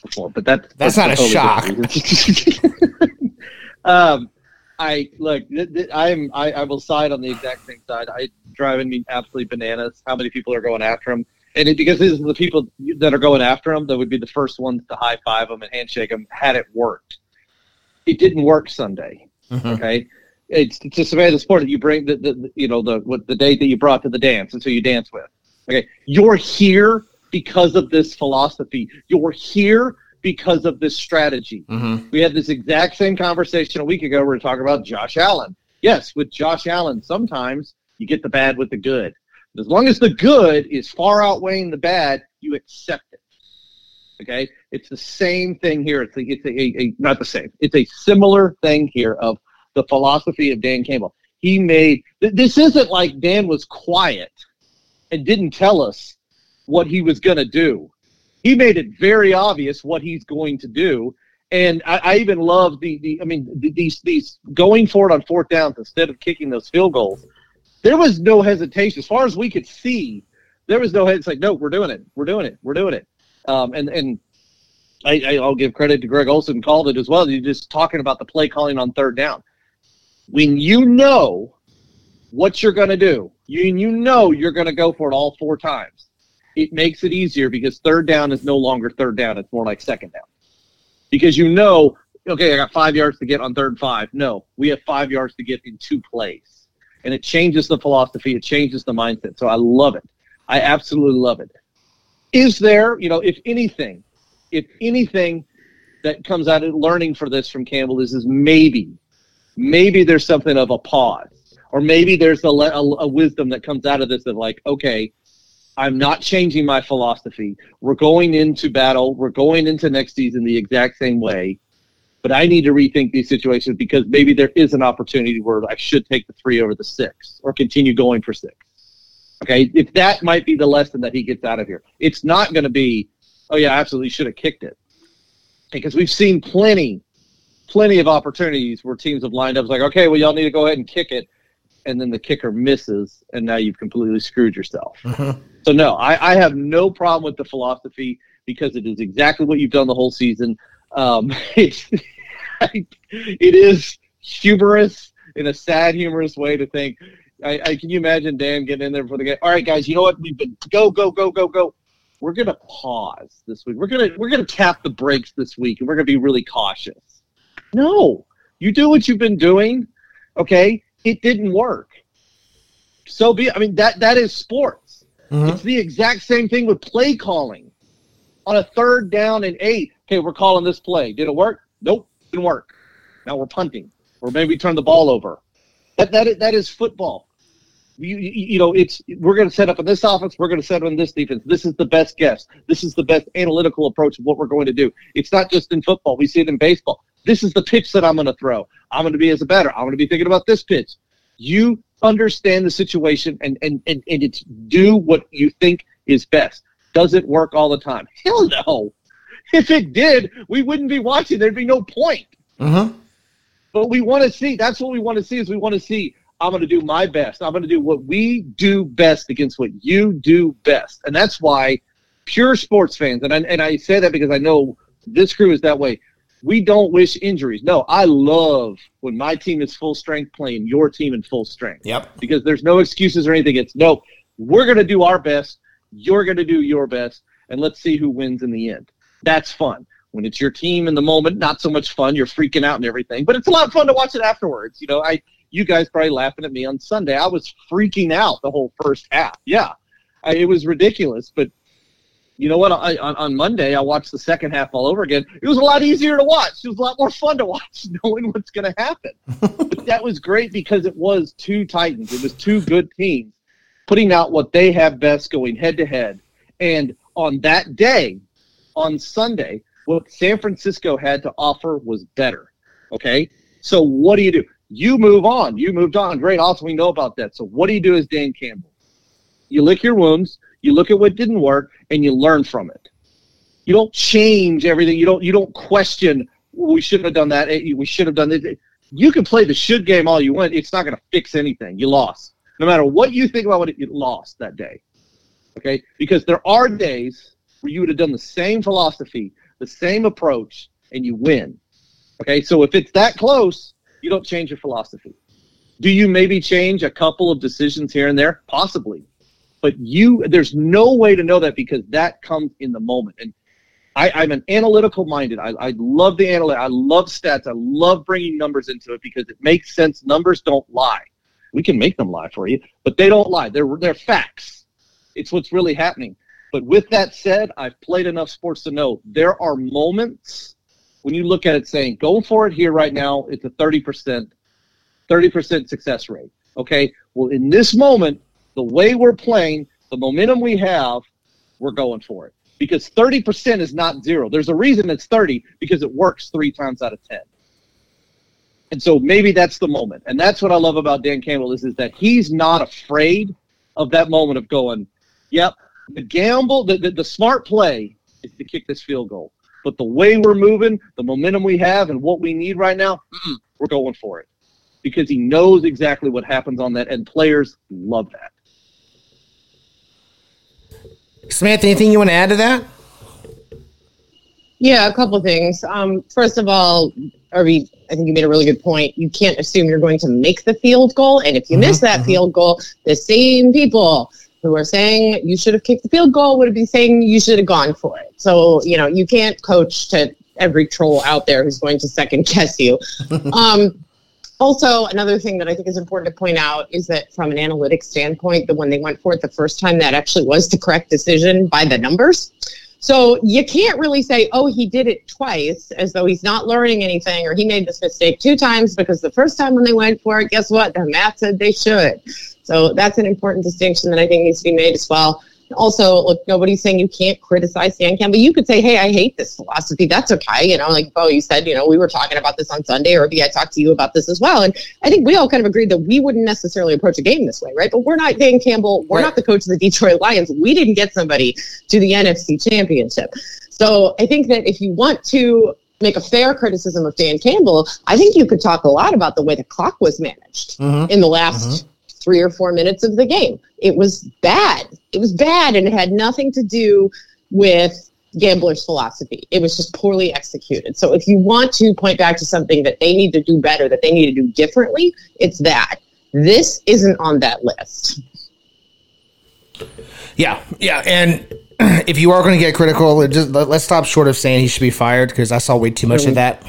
before, but that That's not a shock. um, I look. Th- th- I'm. I, I will side on the exact same side. I driving me absolutely bananas. How many people are going after him? And it, because these are the people that are going after him that would be the first ones to high five him and handshake him had it worked. It didn't work Sunday. Okay, it's it's just the way of the sport that you bring the, the, the you know the what the date that you brought to the dance and so you dance with. Okay, you're here because of this philosophy. You're here because of this strategy. Mm-hmm. We had this exact same conversation a week ago. We were talking about Josh Allen. Yes, with Josh Allen, sometimes you get the bad with the good. As long as the good is far outweighing the bad, you accept it. Okay, it's the same thing here. It's a, it's a, a, a not the same. It's a similar thing here of the philosophy of Dan Campbell. He made th- this isn't like Dan was quiet and didn't tell us what he was going to do. He made it very obvious what he's going to do. And I, I even love the, the I mean th- these these going for it on fourth downs instead of kicking those field goals. There was no hesitation as far as we could see. There was no it's like no, we're doing it, we're doing it, we're doing it. Um, and and I, I, I'll give credit to Greg Olsen called it as well. You're just talking about the play calling on third down. When you know what you're going to do, you you know you're going to go for it all four times. It makes it easier because third down is no longer third down; it's more like second down. Because you know, okay, I got five yards to get on third and five. No, we have five yards to get in two plays, and it changes the philosophy. It changes the mindset. So I love it. I absolutely love it. Is there, you know, if anything, if anything that comes out of learning for this from Campbell is is maybe, maybe there's something of a pause, or maybe there's a, a, a wisdom that comes out of this of like, okay, I'm not changing my philosophy. We're going into battle. We're going into next season the exact same way, but I need to rethink these situations because maybe there is an opportunity where I should take the three over the six or continue going for six. Okay, if that might be the lesson that he gets out of here, it's not going to be, oh yeah, absolutely should have kicked it, because we've seen plenty, plenty of opportunities where teams have lined up. It's like, okay, well y'all need to go ahead and kick it, and then the kicker misses, and now you've completely screwed yourself. So no, I, I have no problem with the philosophy because it is exactly what you've done the whole season. Um, it's, it is humorous in a sad, humorous way to think. I, I can you imagine Dan getting in there for the game? All right, guys, you know what? We've been go, go, go, go, go. We're gonna pause this week. We're gonna we're gonna tap the brakes this week, and we're gonna be really cautious. No, you do what you've been doing. Okay, it didn't work. So be. I mean that that is sports. Mm-hmm. It's the exact same thing with play calling. On a third down and eight, okay, we're calling this play. Did it work? Nope, didn't work. Now we're punting, or maybe turn the ball over. That that is, that is football. You, you, you know, it's we're going to set up in this offense. We're going to set up in this defense. This is the best guess. This is the best analytical approach of what we're going to do. It's not just in football. We see it in baseball. This is the pitch that I'm going to throw. I'm going to be as a batter. I'm going to be thinking about this pitch. You understand the situation and and and, and it's do what you think is best. Does it work all the time? Hell no. If it did, we wouldn't be watching. There'd be no point. Mm-hmm. But we want to see. That's what we want to see. Is we want to see. I'm going to do my best. I'm going to do what we do best against what you do best, and that's why pure sports fans. And I, and I say that because I know this crew is that way. We don't wish injuries. No, I love when my team is full strength playing your team in full strength Yep. because there's no excuses or anything. It's no, we're going to do our best. You're going to do your best, and let's see who wins in the end. That's fun. When it's your team in the moment, not so much fun. You're freaking out and everything, but it's a lot of fun to watch it afterwards. You know, I, you guys probably laughing at me on Sunday. I was freaking out the whole first half. Yeah, I, it was ridiculous. But you know what? I, on, on Monday, I watched the second half all over again. It was a lot easier to watch. It was a lot more fun to watch, knowing what's going to happen. but that was great because it was two Titans. It was two good teams putting out what they have best, going head to head. And on that day, on Sunday, what San Francisco had to offer was better. Okay, so what do you do? You move on. You moved on. Great, awesome. We know about that. So what do you do as Dan Campbell? You lick your wounds. You look at what didn't work, and you learn from it. You don't change everything. You don't you don't question. We should have done that. We should have done this. You can play the should game all you want. It's not going to fix anything. You lost. No matter what you think about what it, you lost that day. Okay, because there are days where you would have done the same philosophy, the same approach, and you win. Okay, so if it's that close, you don't change your philosophy. Do you maybe change a couple of decisions here and there? Possibly. But you there's no way to know that because that comes in the moment. And I, I'm an analytical minded. I, I love the analytic. I love stats. I love bringing numbers into it because it makes sense. Numbers don't lie. We can make them lie for you, but they don't lie. They're they're facts. It's what's really happening. But with that said, I've played enough sports to know there are moments when you look at it saying, going for it here right now, it's a 30%, 30% success rate. Okay. Well, in this moment, the way we're playing, the momentum we have, we're going for it. Because 30% is not zero. There's a reason it's 30 because it works three times out of 10. And so maybe that's the moment. And that's what I love about Dan Campbell is, is that he's not afraid of that moment of going, yep, the gamble, the, the, the smart play is to kick this field goal. But the way we're moving, the momentum we have, and what we need right now, we're going for it because he knows exactly what happens on that, and players love that. Samantha, anything you want to add to that? Yeah, a couple things. Um, first of all, Irby, I think you made a really good point. You can't assume you're going to make the field goal, and if you miss that field goal, the same people who are saying you should have kicked the field goal would be saying you should have gone for it. So you know you can't coach to every troll out there who's going to second guess you. um, also, another thing that I think is important to point out is that from an analytics standpoint, the when they went for it the first time, that actually was the correct decision by the numbers. So you can't really say, oh, he did it twice as though he's not learning anything or he made this mistake two times because the first time when they went for it, guess what? The math said they should. So that's an important distinction that I think needs to be made as well. Also, look, nobody's saying you can't criticize Dan Campbell. You could say, hey, I hate this philosophy. That's okay. You know, like Bo, you said, you know, we were talking about this on Sunday, or maybe I talked to you about this as well. And I think we all kind of agreed that we wouldn't necessarily approach a game this way, right? But we're not Dan Campbell. We're Right. not the coach of the Detroit Lions. We didn't get somebody to the NFC championship. So I think that if you want to make a fair criticism of Dan Campbell, I think you could talk a lot about the way the clock was managed Mhm. in the last three or four minutes of the game. It was bad. It was bad, and it had nothing to do with Gambler's philosophy. It was just poorly executed. So if you want to point back to something that they need to do better, that they need to do differently, it's that. This isn't on that list. Yeah, yeah, and if you are going to get critical, just let, us stop short of saying he should be fired because I saw way too much of mm-hmm. that.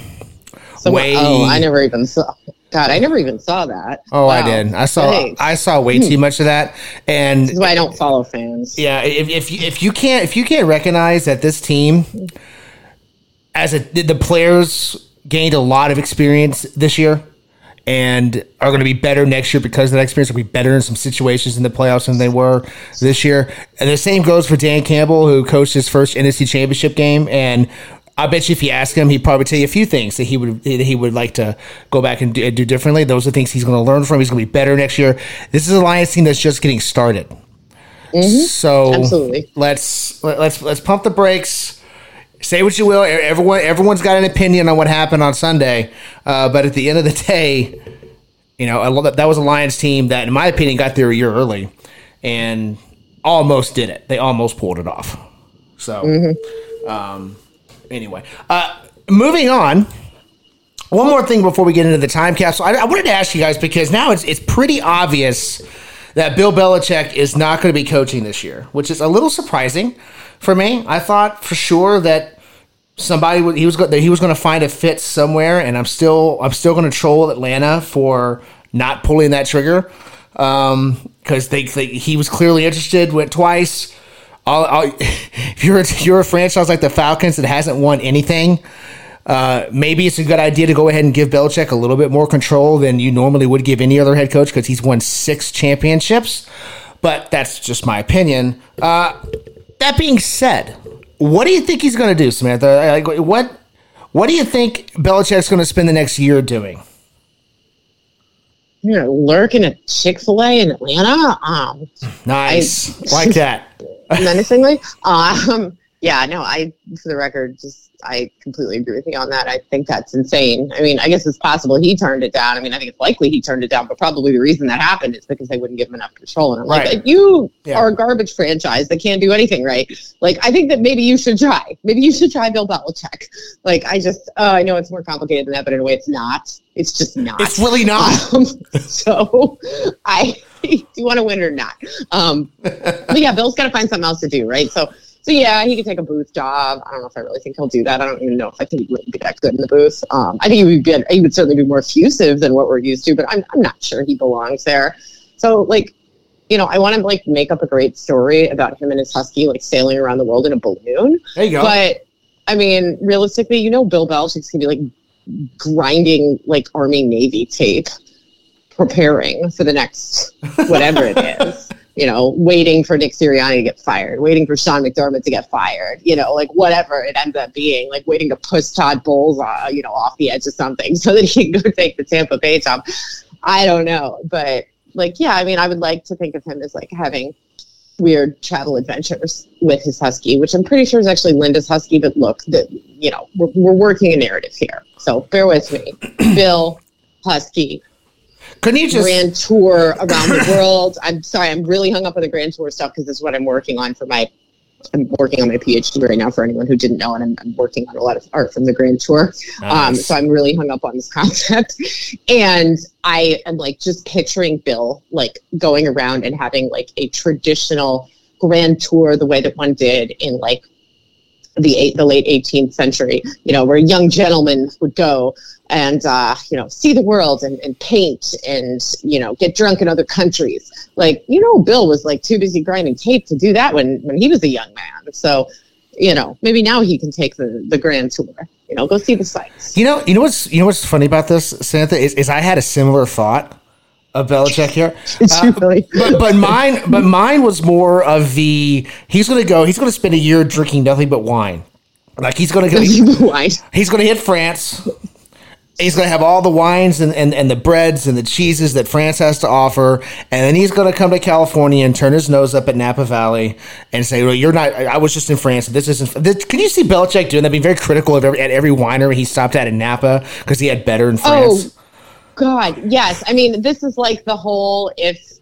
So, Way- oh, I never even saw. God, I never even saw that. Oh, I did. I saw. Thanks. I saw way too hmm. much of that, and This is why I don't follow fans. yeah, if if you, if you can't if you can't recognize that this team, as a the players gained a lot of experience this year, and are going to be better next year because of that experience. Will be better in some situations in the playoffs than they were this year. And the same goes for Dan Campbell, who coached his first NFC Championship game, and I bet you if you ask him, he'd probably tell you a few things that he would that he would like to go back and do, do differently. Those are things he's going to learn from. He's going to be better next year. This is a Lions team that's just getting started. So Absolutely. let's let, let's let's pump the brakes. Say what you will. Everyone everyone's got an opinion on what happened on Sunday, uh, but at the end of the day, you know I love that that was a Lions team that, in my opinion, got there a year early and almost did it. They almost pulled it off. So, um, anyway, uh, moving on. One more thing before we get into the time capsule, I, I wanted to ask you guys because now it's it's pretty obvious that Bill Belichick is not going to be coaching this year, which is a little surprising for me. I thought for sure that somebody he was that he was going to find a fit somewhere, and I'm still I'm still going to troll Atlanta for not pulling that trigger because they, they he was clearly interested, went twice. I'll, I'll, if you're a, you're a franchise like the Falcons that hasn't won anything, uh, maybe it's a good idea to go ahead and give Belichick a little bit more control than you normally would give any other head coach because he's won six championships. But that's just my opinion. Uh, that being said, what do you think he's going to do, Samantha? Like, what what do you think Belichick's going to spend the next year doing? You know, lurking at Chick Fil A in Atlanta. Um, Nice, like that. menacingly. Um, yeah, no, I, for the record, just I completely agree with you on that. I think that's insane. I mean, I guess it's possible he turned it down. I mean, I think it's likely he turned it down, but probably the reason that happened is because they wouldn't give him enough control. And I'm Right. like, you Yeah. are a garbage franchise that can't do anything right. Like, I think that maybe you should try. Maybe you should try Bill Belichick. Like, I just, uh, I know it's more complicated than that, but in a way, it's not. It's just not. It's really not. Um, so I do you want to win or not? Um, but yeah, Bill's got to find something else to do, right? So, so yeah, he could take a booth job. I don't know if I really think he'll do that. I don't even know if I think he would be that good in the booth. Um, I think he would be. He would certainly be more effusive than what we're used to, but I'm I'm not sure he belongs there. So like. You know, I want to like make up a great story about him and his husky like sailing around the world in a balloon. There you go. But I mean, realistically, you know, Bill Belichick's gonna be like grinding like Army Navy tape, preparing for the next whatever it is. You know, waiting for Nick Sirianni to get fired, waiting for Sean McDermott to get fired. You know, like whatever it ends up being, like waiting to push Todd Bowles, uh, you know, off the edge of something so that he can go take the Tampa Bay job. I don't know, but like, yeah, I mean, I would like to think of him as like having weird travel adventures with his husky, which I'm pretty sure is actually Linda's husky. But look, that you know, we're, we're working a narrative here, so bear with me. Bill Husky Couldn't you just? grand tour around the world. I'm sorry, I'm really hung up on the grand tour stuff because this is what I'm working on for my. I'm working on my PhD right now for anyone who didn't know, and I'm, I'm working on a lot of art from the grand tour. Um, so I'm really hung up on this concept. And I am like just picturing Bill like going around and having like a traditional grand tour the way that one did in like the eight, the late 18th century, you know, where young gentlemen would go and, uh, you know, see the world and, and paint and, you know, get drunk in other countries. Like, you know, Bill was like too busy grinding tape to do that when, when he was a young man. So, you know, maybe now he can take the, the grand tour, you know, go see the sights. You know, you know what's you know what's funny about this, Samantha, is, is I had a similar thought of Belichick here. Uh, really? but but mine but mine was more of the he's gonna go he's gonna spend a year drinking nothing but wine. Like he's gonna go Why? he's gonna hit France. He's gonna have all the wines and, and, and the breads and the cheeses that France has to offer, and then he's gonna come to California and turn his nose up at Napa Valley and say, "Well, you're not. I I was just in France. This isn't." This, can you see Belichick doing that? Being very critical of every at every winery he stopped at in Napa because he had better in oh, France. Oh, God, yes. I mean, this is like the whole if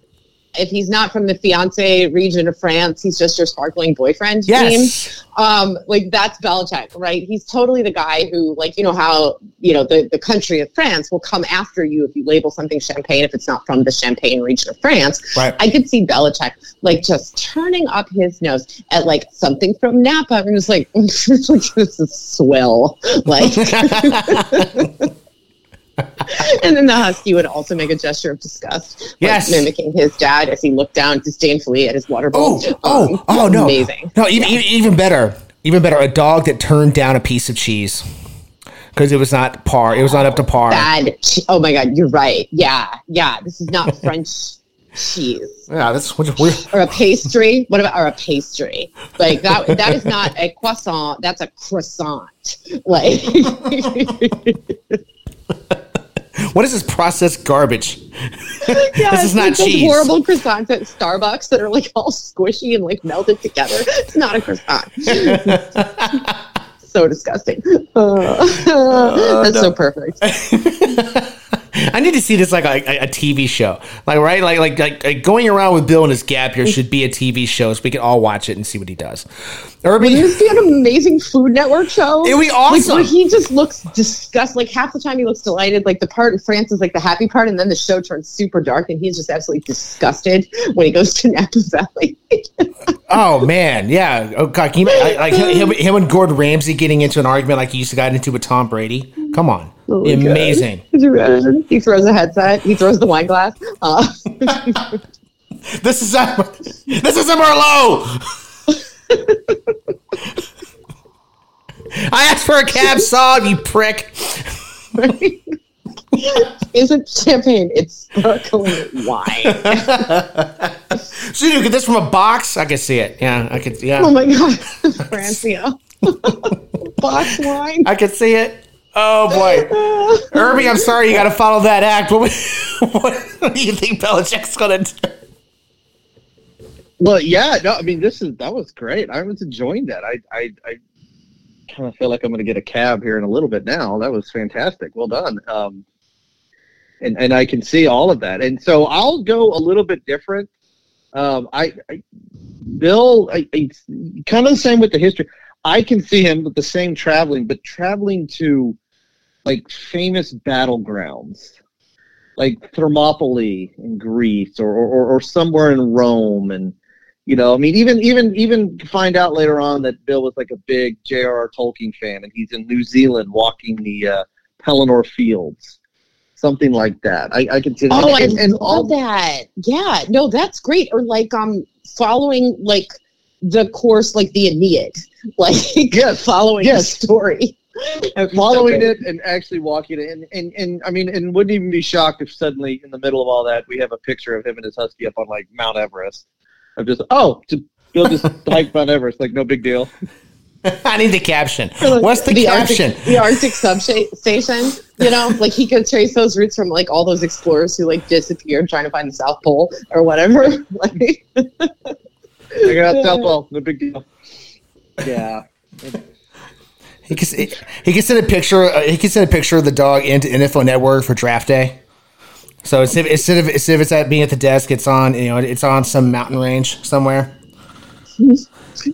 if he's not from the fiance region of France, he's just your sparkling boyfriend Yes. team. Um, like that's Belichick, right? He's totally the guy who, like, you know how you know the the country of France will come after you if you label something champagne if it's not from the Champagne region of France. Right. I could see Belichick like just turning up his nose at like something from Napa and just like, this is swell, like. and then the husky would also make a gesture of disgust, like Yes. mimicking his dad as he looked down disdainfully at his water bowl. Oh, oh, Um, oh no! amazing! No, even, even even better, even better. A dog that turned down a piece of cheese because it was not par. It was not up to par. Bad. Oh my God, you're right. Yeah, yeah. This is not French cheese Yeah, that's what we're. or a pastry. What about or a pastry? Like that? That is not a croissant. That's a croissant. Like. What is this processed garbage? Yeah, This is not like cheese. horrible croissants at Starbucks that are like all squishy and like melted together. It's not a croissant. so disgusting. Uh, that's so perfect. I need to see this like a, a, a TV show, like right, like, like like like going around with Bill and his gap here should be a TV show, so we can all watch it and see what he does. Irby, Wouldn't this be an amazing Food Network show? It would be Like, awesome. where he just looks disgust. Like half the time he looks delighted. Like the part in France is like the happy part, and then the show turns super dark, and he's just absolutely disgusted when he goes to Napa Valley. oh man, yeah. Oh god, can you, like him, him and Gordon Ramsay getting into an argument like he used to get into with Tom Brady. Come on, Oh God. amazing. Could? He throws a headset. He throws the wine glass. Uh, This is a, this is a Merlot. I asked for a cab sauv, you prick. isn't champagne? It's sparkling wine. So you get this from a box? I can see it. Yeah, I can. Oh my god, Francia. Box wine. I can see it. Oh boy, Irby, I'm sorry you got to follow that act. What, what do you think Belichick's gonna do? Well, yeah, no, I mean, this is that was great. I was enjoying that. I, I, I kind of feel like I'm going to get a cab here in a little bit now. That was fantastic. Well done. Um, and and I can see all of that. And so I'll go a little bit different. Um, I, I Bill, I, I kind of the same with the history. I can see him with the same traveling, but traveling to like famous battlegrounds like Thermopylae in Greece or, or, or somewhere in Rome. And, you know, I mean, even, even, even find out later on that Bill was like a big J.R.R. Tolkien fan and he's in New Zealand walking the uh, Pelennor Fields. Something like that. I, I can see that. Oh, and, I and all that. Yeah, no, that's great. Or like um following like the course like the Aeneid. Like Yes, following yes. the story. Following Okay. it and actually walking it and, and and I mean and wouldn't even be shocked if suddenly in the middle of all that we have a picture of him and his husky up on like Mount Everest. I'm just oh to Bill just hiked Mount Everest like no big deal. I need the caption. What's the, caption? Arctic, the Arctic substation, you know, like he could trace those routes from like all those explorers who like disappeared trying to find the South Pole or whatever. like, I got South Pole, no big deal. Yeah. He can, he can send a picture. Uh, he can send a picture of the dog into NFL Network for draft day. So instead of, instead of instead of it's at being at the desk, it's on you know it's on some mountain range somewhere.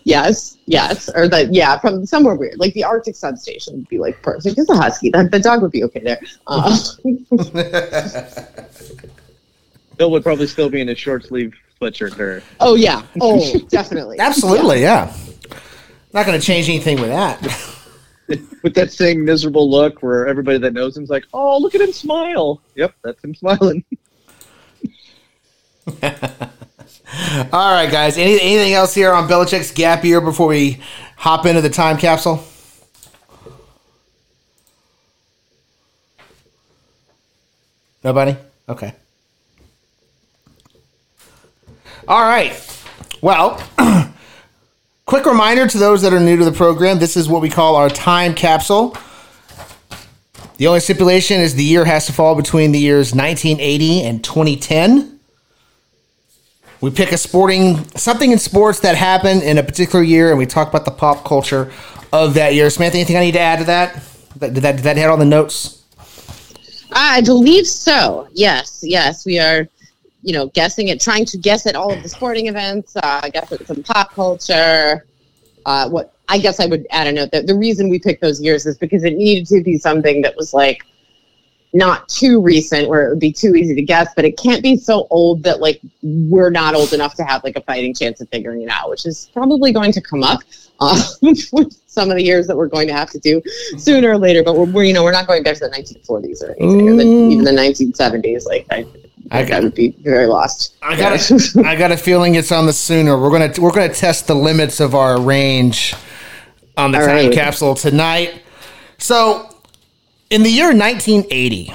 yes, yes, or the yeah, from somewhere weird, like the Arctic substation would be like perfect. It's a husky. That the dog would be okay there. Uh, Bill would probably still be in his short sleeve sweatshirt there. oh yeah, oh definitely, Absolutely, yeah. Not going to change anything with that. With that same miserable look where everybody that knows him's like, Oh, look at him smile. Yep, that's him smiling. All right, guys. Any, anything else here on Belichick's gap year before we hop into the time capsule? Nobody? Okay. All right. Well, quick reminder to those that are new to the program this is what we call our time capsule. The only stipulation is the year has to fall between the years 1980 and 2010. We pick a sporting something in sports that happened in a particular year, and we talk about the pop culture of that year. Samantha, anything I need to add to that? Did that did that hit all the notes? I believe so. Yes, yes, we are. You know, guessing it, trying to guess at all of the sporting events. Uh, guess at some pop culture. Uh, what I guess I would add a note that the reason we picked those years is because it needed to be something that was like not too recent where it would be too easy to guess, but it can't be so old that like we're not old enough to have like a fighting chance of figuring it out, which is probably going to come up uh, with some of the years that we're going to have to do sooner or later. But we're, you know we're not going back to the 1940s or anything, or the, even the 1970s. Like I, I I, got- would be very lost. I got a, I got a feeling it's on the sooner. We're gonna we're gonna test the limits of our range on the All time right. capsule tonight. So, in the year 1980,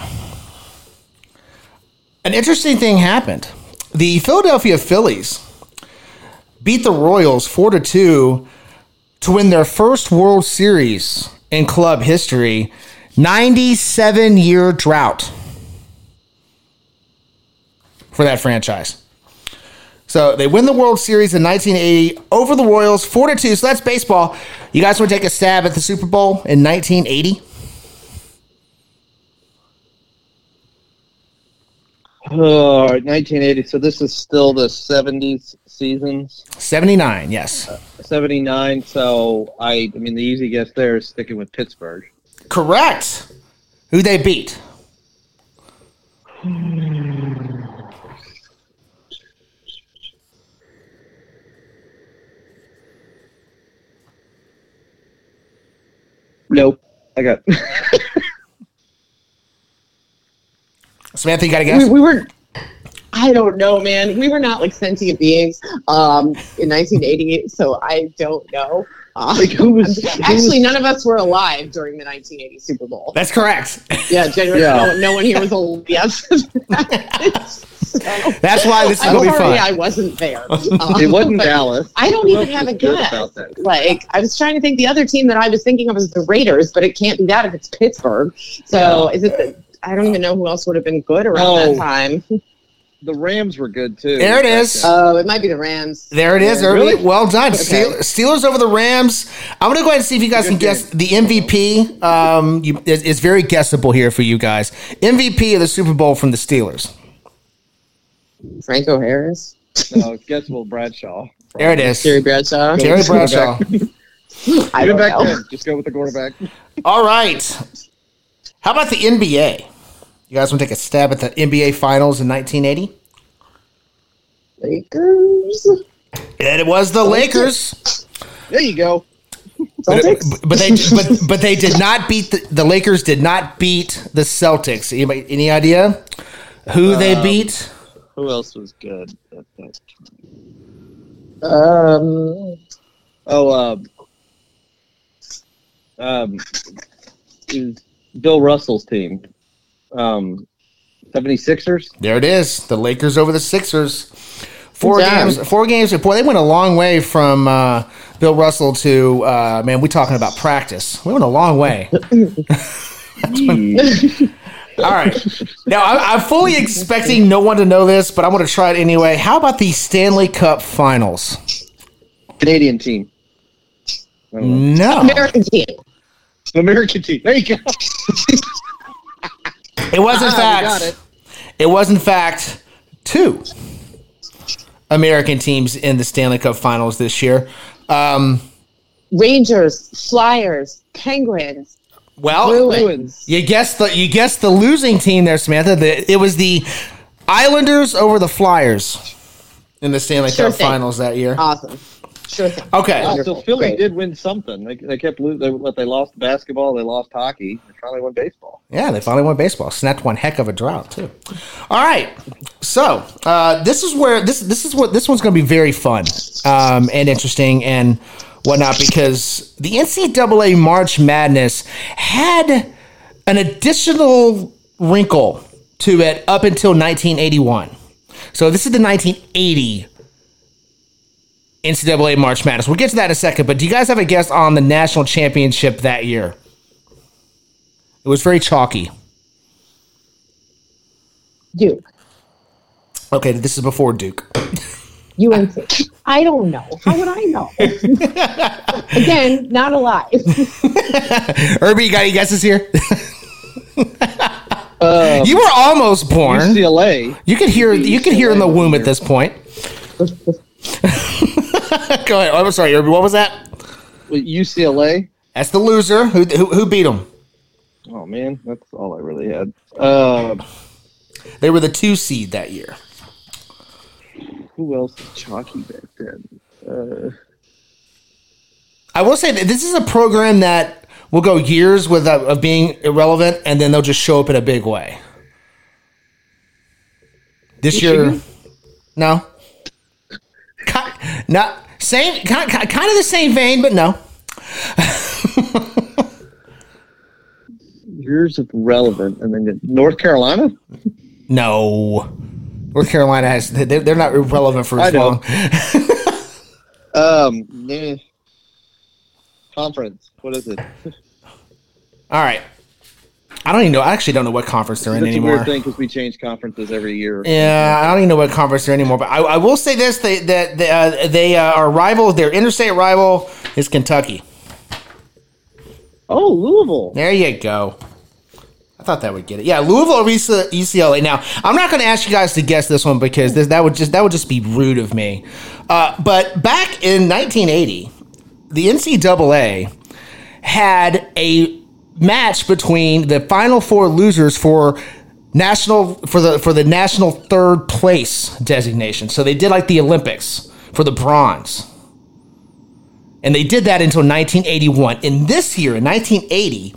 an interesting thing happened. The Philadelphia Phillies beat the Royals four to two to win their first World Series in club history. 97 year drought for that franchise. So they win the World Series in 1980 over the Royals, four to two. So that's baseball. You guys want to take a stab at the Super Bowl in 1980? Oh, 1980. So this is still the 70s seasons, 79, yes. Uh, 79. So I, I mean, the easy guess there is sticking with Pittsburgh. Correct. Who they beat? Nope. I got. Samantha, you got to guess? we were i don't know man we were not like sentient beings um in 1988 so i don't know uh, Like, was- actually was- none of us were alive during the 1980 super bowl That's correct. yeah genuinely Yeah. No, no one here was old yes so, That's why this is I'm going to be fun. I wasn't there. it wasn't Dallas. I don't even have a good guess. about that? Like I was trying to think the other team that I was thinking of was the Raiders, but it can't be that if it's Pittsburgh. So is it? The, I don't even know who else would have been good around Oh. that time. the Rams were good too. There it is. Oh, it might be the Rams. There it is, Yeah. Really? Well done. Okay. Steel- Steelers over the Rams. I'm going to go ahead and see if you guys can Good guess the MVP. Um, you, it's, it's very guessable here for you guys. MVP of the Super Bowl from the Steelers. Franco Harris. No, guess Will Bradshaw. There it is. Terry Bradshaw. Terry Bradshaw. I Even don't back know. then, just go with the quarterback. All right. How about the NBA? You guys want to take a stab at the NBA Finals in 1980? Lakers. And it was the Lakers. There you go. But, Celtics. but they but, but they did not beat the, the Lakers did not beat the Celtics. Anybody, any idea who they um, beat? Who else was good at that time? Um, Oh, um, um, Bill Russell's team. Um, 76ers? There it is. The Lakers over the Sixers. Four Good job. games. Four games. Boy, they went a long way from uh, Bill Russell to uh, man. We talking about practice. We went a long way. All right. Now I, I'm fully expecting no one to know this, but I'm going to try it anyway. How about the Stanley Cup Finals? Canadian team. I don't know. No, American team. American team. There you go. it was in Ah, fact. got it. It was in fact two American teams in the Stanley Cup Finals this year. Um, Rangers, Flyers, Penguins, well, Bruins. You guessed the you guessed the losing team there, Samantha. The, it was the Islanders over the Flyers in the Stanley Sure Cup thing. Finals that year. Awesome. Sure thing. Okay, so Philly Great. did win something. They, they kept losing. They, what, they lost basketball. They lost hockey. They finally won baseball. yeah, they finally won baseball. Snapped one heck of a drought too. All right, so uh, this is where this this is what this one's going to be very fun um, and interesting and whatnot because the NCAA March Madness had an additional wrinkle to it up until 1981. So this is the 1980 NCAA March Madness. We'll get to that in a second, but do you guys have a guess on the national championship that year? It was very chalky. Duke. Okay, this is before Duke. UNC. I don't know. How would I know? Again, not alive. Irby, you got any guesses here? Uh, you were almost born. UCLA. You could hear you could hear in the womb at this point. Go ahead. I'm sorry, Irby. What was that? With UCLA. That's the loser. Who who, who beat them? Oh man, that's all I really had. Uh, They were the two seed that year. Who else was chalky back then? Uh, I will say that this is a program that will go years without of being irrelevant, and then they'll just show up in a big way. This year, no, Ki- not same, kind, kind of the same vein, but no. years of relevant, and then North Carolina. No. North Carolina has they're, they're not relevant for as long. Um, conference. What is it? All right. I don't even know. I actually don't know what conference they're in That's a anymore. weird thing because we change conferences every year. Yeah, I don't even know what conference they're in anymore. But I, I will say this: they that they, uh, they uh, are rival. Their interstate rival is Kentucky. Oh, Louisville. There you go. Thought that would get it. Yeah, Louisville or UCLA. Now, I'm not going to ask you guys to guess this one because this, that would just that would just be rude of me. Uh, but back in 1980, the NCAA had a match between the Final Four losers for national for the for the national third place designation. So they did like the Olympics for the bronze. And they did that until 1981. In this year, in 1980,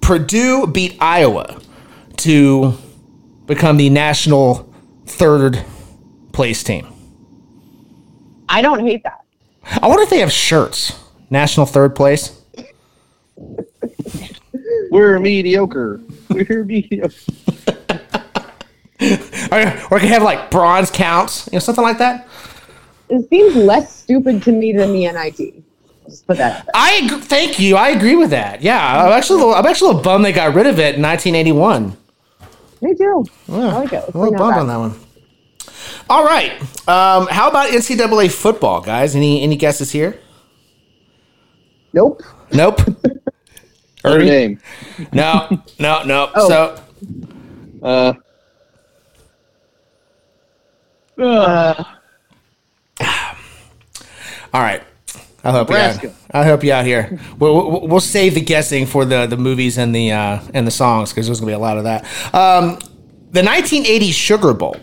Purdue beat Iowa to become the national third place team. I don't hate that. I wonder if they have shirts. National third place. We're mediocre. We're mediocre. Or, or could have like bronze counts, you know, something like that. It seems less stupid to me than the NIT. Just put that. I agree, thank you. I agree with that. Yeah, I'm actually a little, I'm actually a little bummed they got rid of it in 1981. Me too. Yeah, I like it. Let's a little bring bummed on that one. All right. Um, how about NCAA football, guys? Any any guesses here? Nope. Nope. Her name. No, no, no. Oh. So Uh, Uh, All right. I'll help you out. I'll help you out here. We'll, we'll, we'll save the guessing for the, the movies and the uh, and the songs because there's gonna be a lot of that. Um, the 1980 Sugar Bowl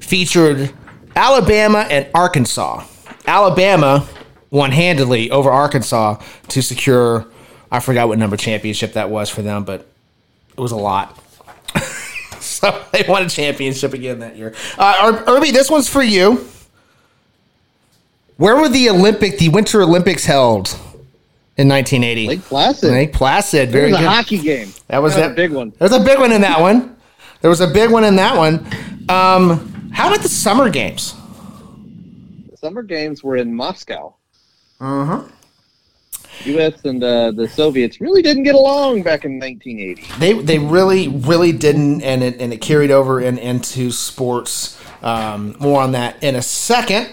featured Alabama and Arkansas. Alabama won handedly over Arkansas to secure. I forgot what number championship that was for them, but it was a lot. so they won a championship again that year. Uh, Ir- Irby, this one's for you. Where were the Olympic, the Winter Olympics held in 1980? Lake Placid. Lake Placid. It Very was a good. hockey game. That was That it. a big one. There was a big one in that one. There was a big one in that one. Um, how about the summer games? The summer games were in Moscow. Uh-huh. U.S. and uh, the Soviets really didn't get along back in 1980. They they really really didn't, and it and it carried over in, into sports. Um, more on that in a second.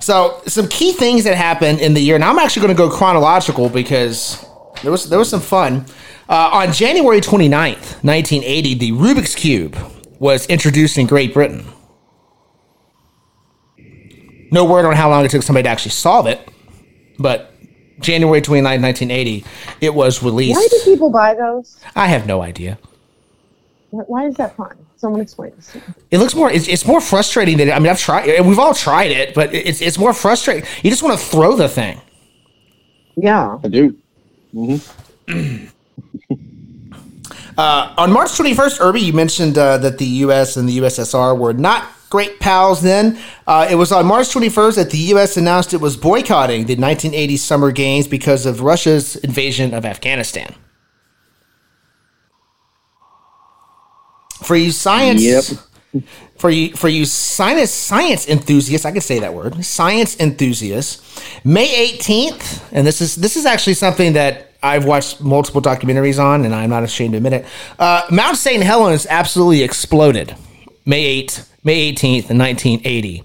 So some key things that happened in the year, and I'm actually going to go chronological because there was there was some fun. Uh, on January 29th, 1980, the Rubik's Cube was introduced in Great Britain. No word on how long it took somebody to actually solve it, but January 29th, 1980, it was released. why do people buy those? I have no idea. Why why is that fun? Someone explain this. It looks more. It's, it's more frustrating than I mean. I've tried. and We've all tried it, but it's it's more frustrating. You just want to throw the thing. Yeah. I do. Uh, on March 21st, Irby, you mentioned uh, that the U.S. and the USSR were not great pals then. Uh, it was on March 21st that the U.S. announced it was boycotting the 1980 Summer Games because of Russia's invasion of Afghanistan. For you science, Yep. for you for you science science enthusiasts, I can say that word, science enthusiasts. May 18th, and this is this is actually something that I've watched multiple documentaries on, and I'm not ashamed to admit it. Uh, Mount St. Helens absolutely exploded. May 8th, May 18th, in 1980.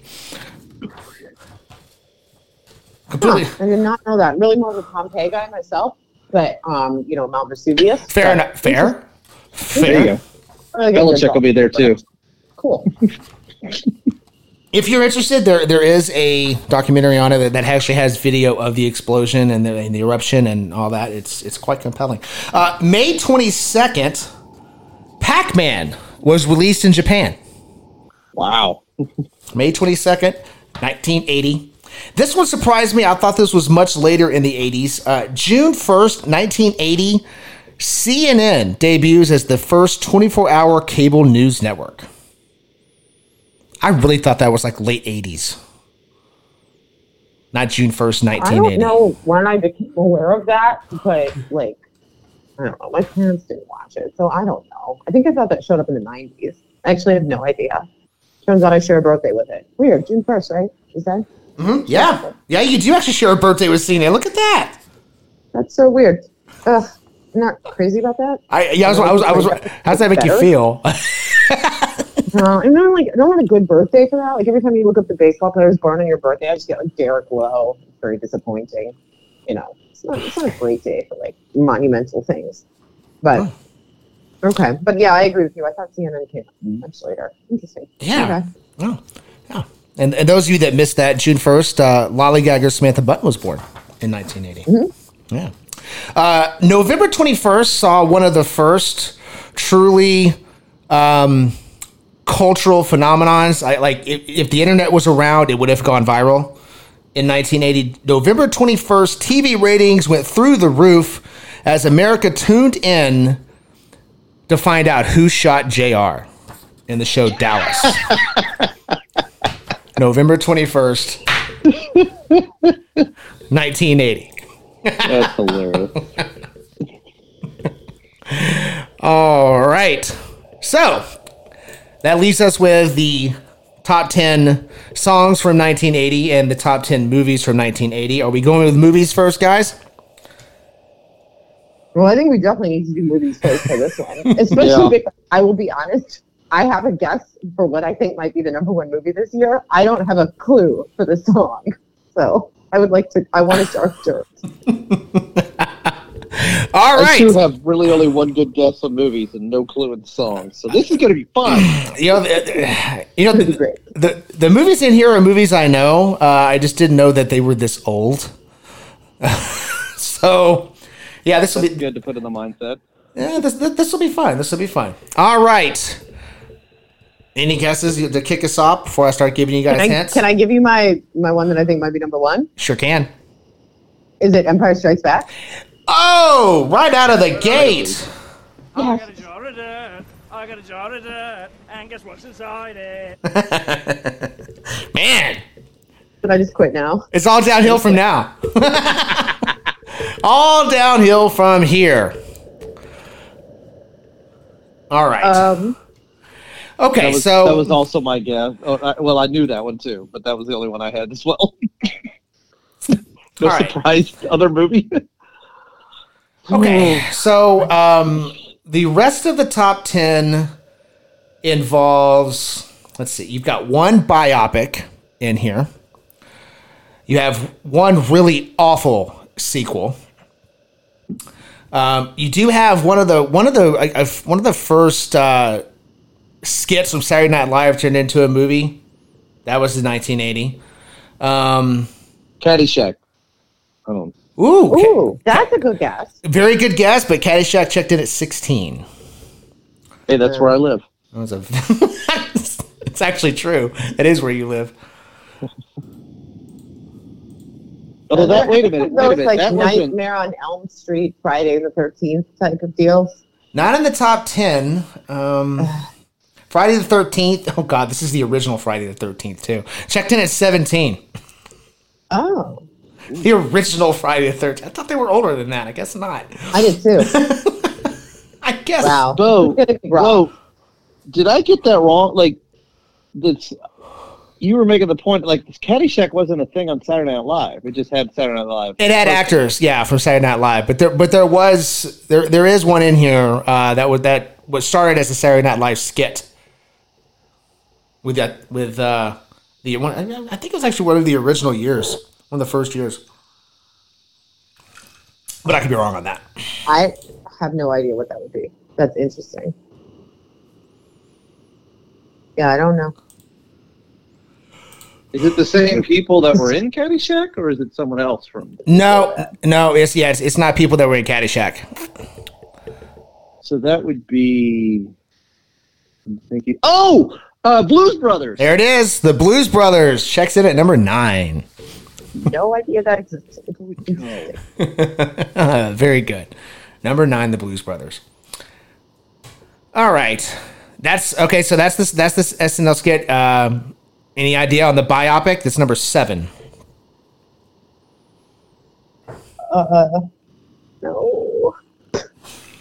Completely Huh, I did not know that. I'm really more of a Pompeii guy myself, but um, you know, Mount Vesuvius. fair enough. Fair, fair. There you go. Belichick will be there too. Cool. If you're interested, there there is a documentary on it that, that actually has video of the explosion and the, and the eruption and all that. It's it's quite compelling. Uh, May 22nd, Pac-Man was released in Japan. Wow. May 22nd, 1980. This one surprised me. I thought this was much later in the 80s. Uh, June 1st, 1980, CNN debuts as the first 24 hour cable news network. I really thought that was like late 80s. Not June 1st, I 1980. don't know when I became aware of that, but like, I don't know. My parents didn't watch it, so I don't know. I think I thought that showed up in the 90s. I actually have no idea. Turns out I share a birthday with it. Weird. June 1st, right? Is that? Mm-hmm. Yeah. Yeah, you do actually share a birthday with CNN. Look at that. That's so weird. Ugh. I'm not crazy about that. I, yeah, I was, I was, I was, how's that make you feel? No, and not like I don't want a good birthday for that. Like every time you look up the baseball players born on your birthday, I just get like Derek Lowe. It's very disappointing. You know, it's not it's not a great day for like monumental things. But okay, but yeah, I agree with you. I thought CNN came up much later. Interesting. Yeah. Okay. Oh, yeah. And, and those of you that missed that, June 1st, uh, Lollygagger Samantha Bunten was born in 1980. Yeah. Uh, November 21st saw one of the first truly um, cultural phenomenons. I, like, if, if the internet was around, it would have gone viral. In 1980, November 21st, TV ratings went through the roof as America tuned in to find out who shot JR in the show Dallas. November 21st, 1980. That's hilarious. All right. So that leaves us with the top 10 songs from 1980 and the top 10 movies from 1980. Are we going with movies first, guys? Well, I think we definitely need to do movies first for this one, especially Yeah. because I will be honest. I have a guess for what I think might be the number one movie this year. I don't have a clue for the song, so I would like to. I want a dark dirt. All I too right. have really only one good guess on movies and no clue in songs, so this is going to be fun. You know, the, you know the, great. the the movies in here are movies I know. Uh, I just didn't know that they were this old. so, yeah, this will be good to put in the mindset. yeah, this this will be fun. This will be fun. All right. Any guesses to kick us off before I start giving you guys Can I, hints? can I give you my my one that I think might be number one? Sure can. Is it Empire Strikes Back? Oh, right out of the gate. I got a jar of dirt. I got a jar of dirt. And guess what's inside it? Man, Should I just quit now? it's all downhill from now. all downhill from here. All right. Um, okay, That was, so that was also my guess. Oh, I, well, I knew that one too, but that was the only one I had as well. no right. surprise, other movie. Okay, so um, the rest of the top 10 involves, let's see, you've got one biopic in here. You have one really awful sequel. Um, you do have one of the one of the uh, one of the first uh, skits from Saturday Night Live turned into a movie. That was in 1980. Um, Caddyshack. I don't. ooh, ca- that's a good guess. very good guess, but Caddyshack checked in at 16. Hey, that's where I live. That was a. it's actually true. It is where you live. Oh, that. Wait a minute. Wait a minute. like That wasn't. Nightmare on Elm Street, Friday the Thirteenth type of deals. Not in the top ten. Um, Friday the Thirteenth. Oh God, this is the original Friday the Thirteenth too. Checked in at seventeen. Oh, The original Friday the Thirteenth. I thought they were older than that. I guess not. I did too. I guess. Wow. Bo, It's gonna be. Bo, did I get that wrong? Like, this. You were making the point like Caddyshack wasn't a thing on Saturday Night Live. It just had Saturday Night Live. It had actors, yeah, from Saturday Night Live, but there, but there was there there is one in here uh, that was that was started as a Saturday Night Live skit with that with uh, the one. I I think it was actually one of the original years, one of the first years. But I could be wrong on that. I have no idea what that would be. That's interesting. Yeah, I don't know. Is it the same people that were in Caddyshack, or is it someone else from? No, no, it's yeah, it's, it's not people that were in Caddyshack. So that would be. I'm thinking. Oh, uh, Blues Brothers. There it is. The Blues Brothers checks in at number nine. No idea that existed. Very good. Number nine, the Blues Brothers. All right, that's okay. So that's this. That's this SNL skit. Um, any idea on the biopic? That's number seven. Uh, no.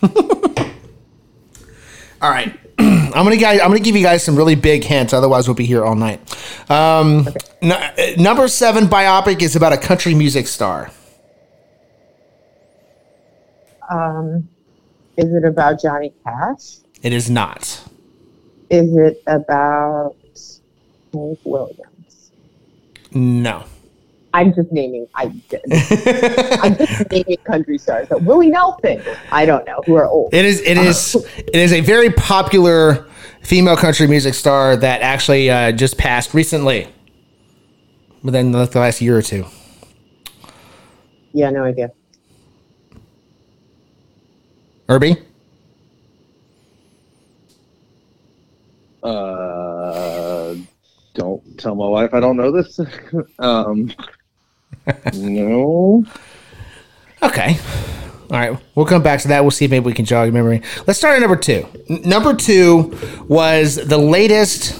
All right, I'm gonna guys. I'm gonna give you guys some really big hints. Otherwise, we'll be here all night. Um, n- uh, number seven biopic is about a country music star. Um, is it about Johnny Cash? It is not. Is it about Hank Williams? No. I'm just naming. I did. I'm just naming country stars. So Willie Nelson. I don't know who are old. It is. It is. It is a very popular female country music star that actually uh, just passed recently, within the the last year or two. Yeah, no idea. Irby. Uh, don't tell my wife I don't know this. um, no. Okay. All right. We'll come back to that. We'll see if maybe we can jog your memory. Let's start at number two. N- number two was the latest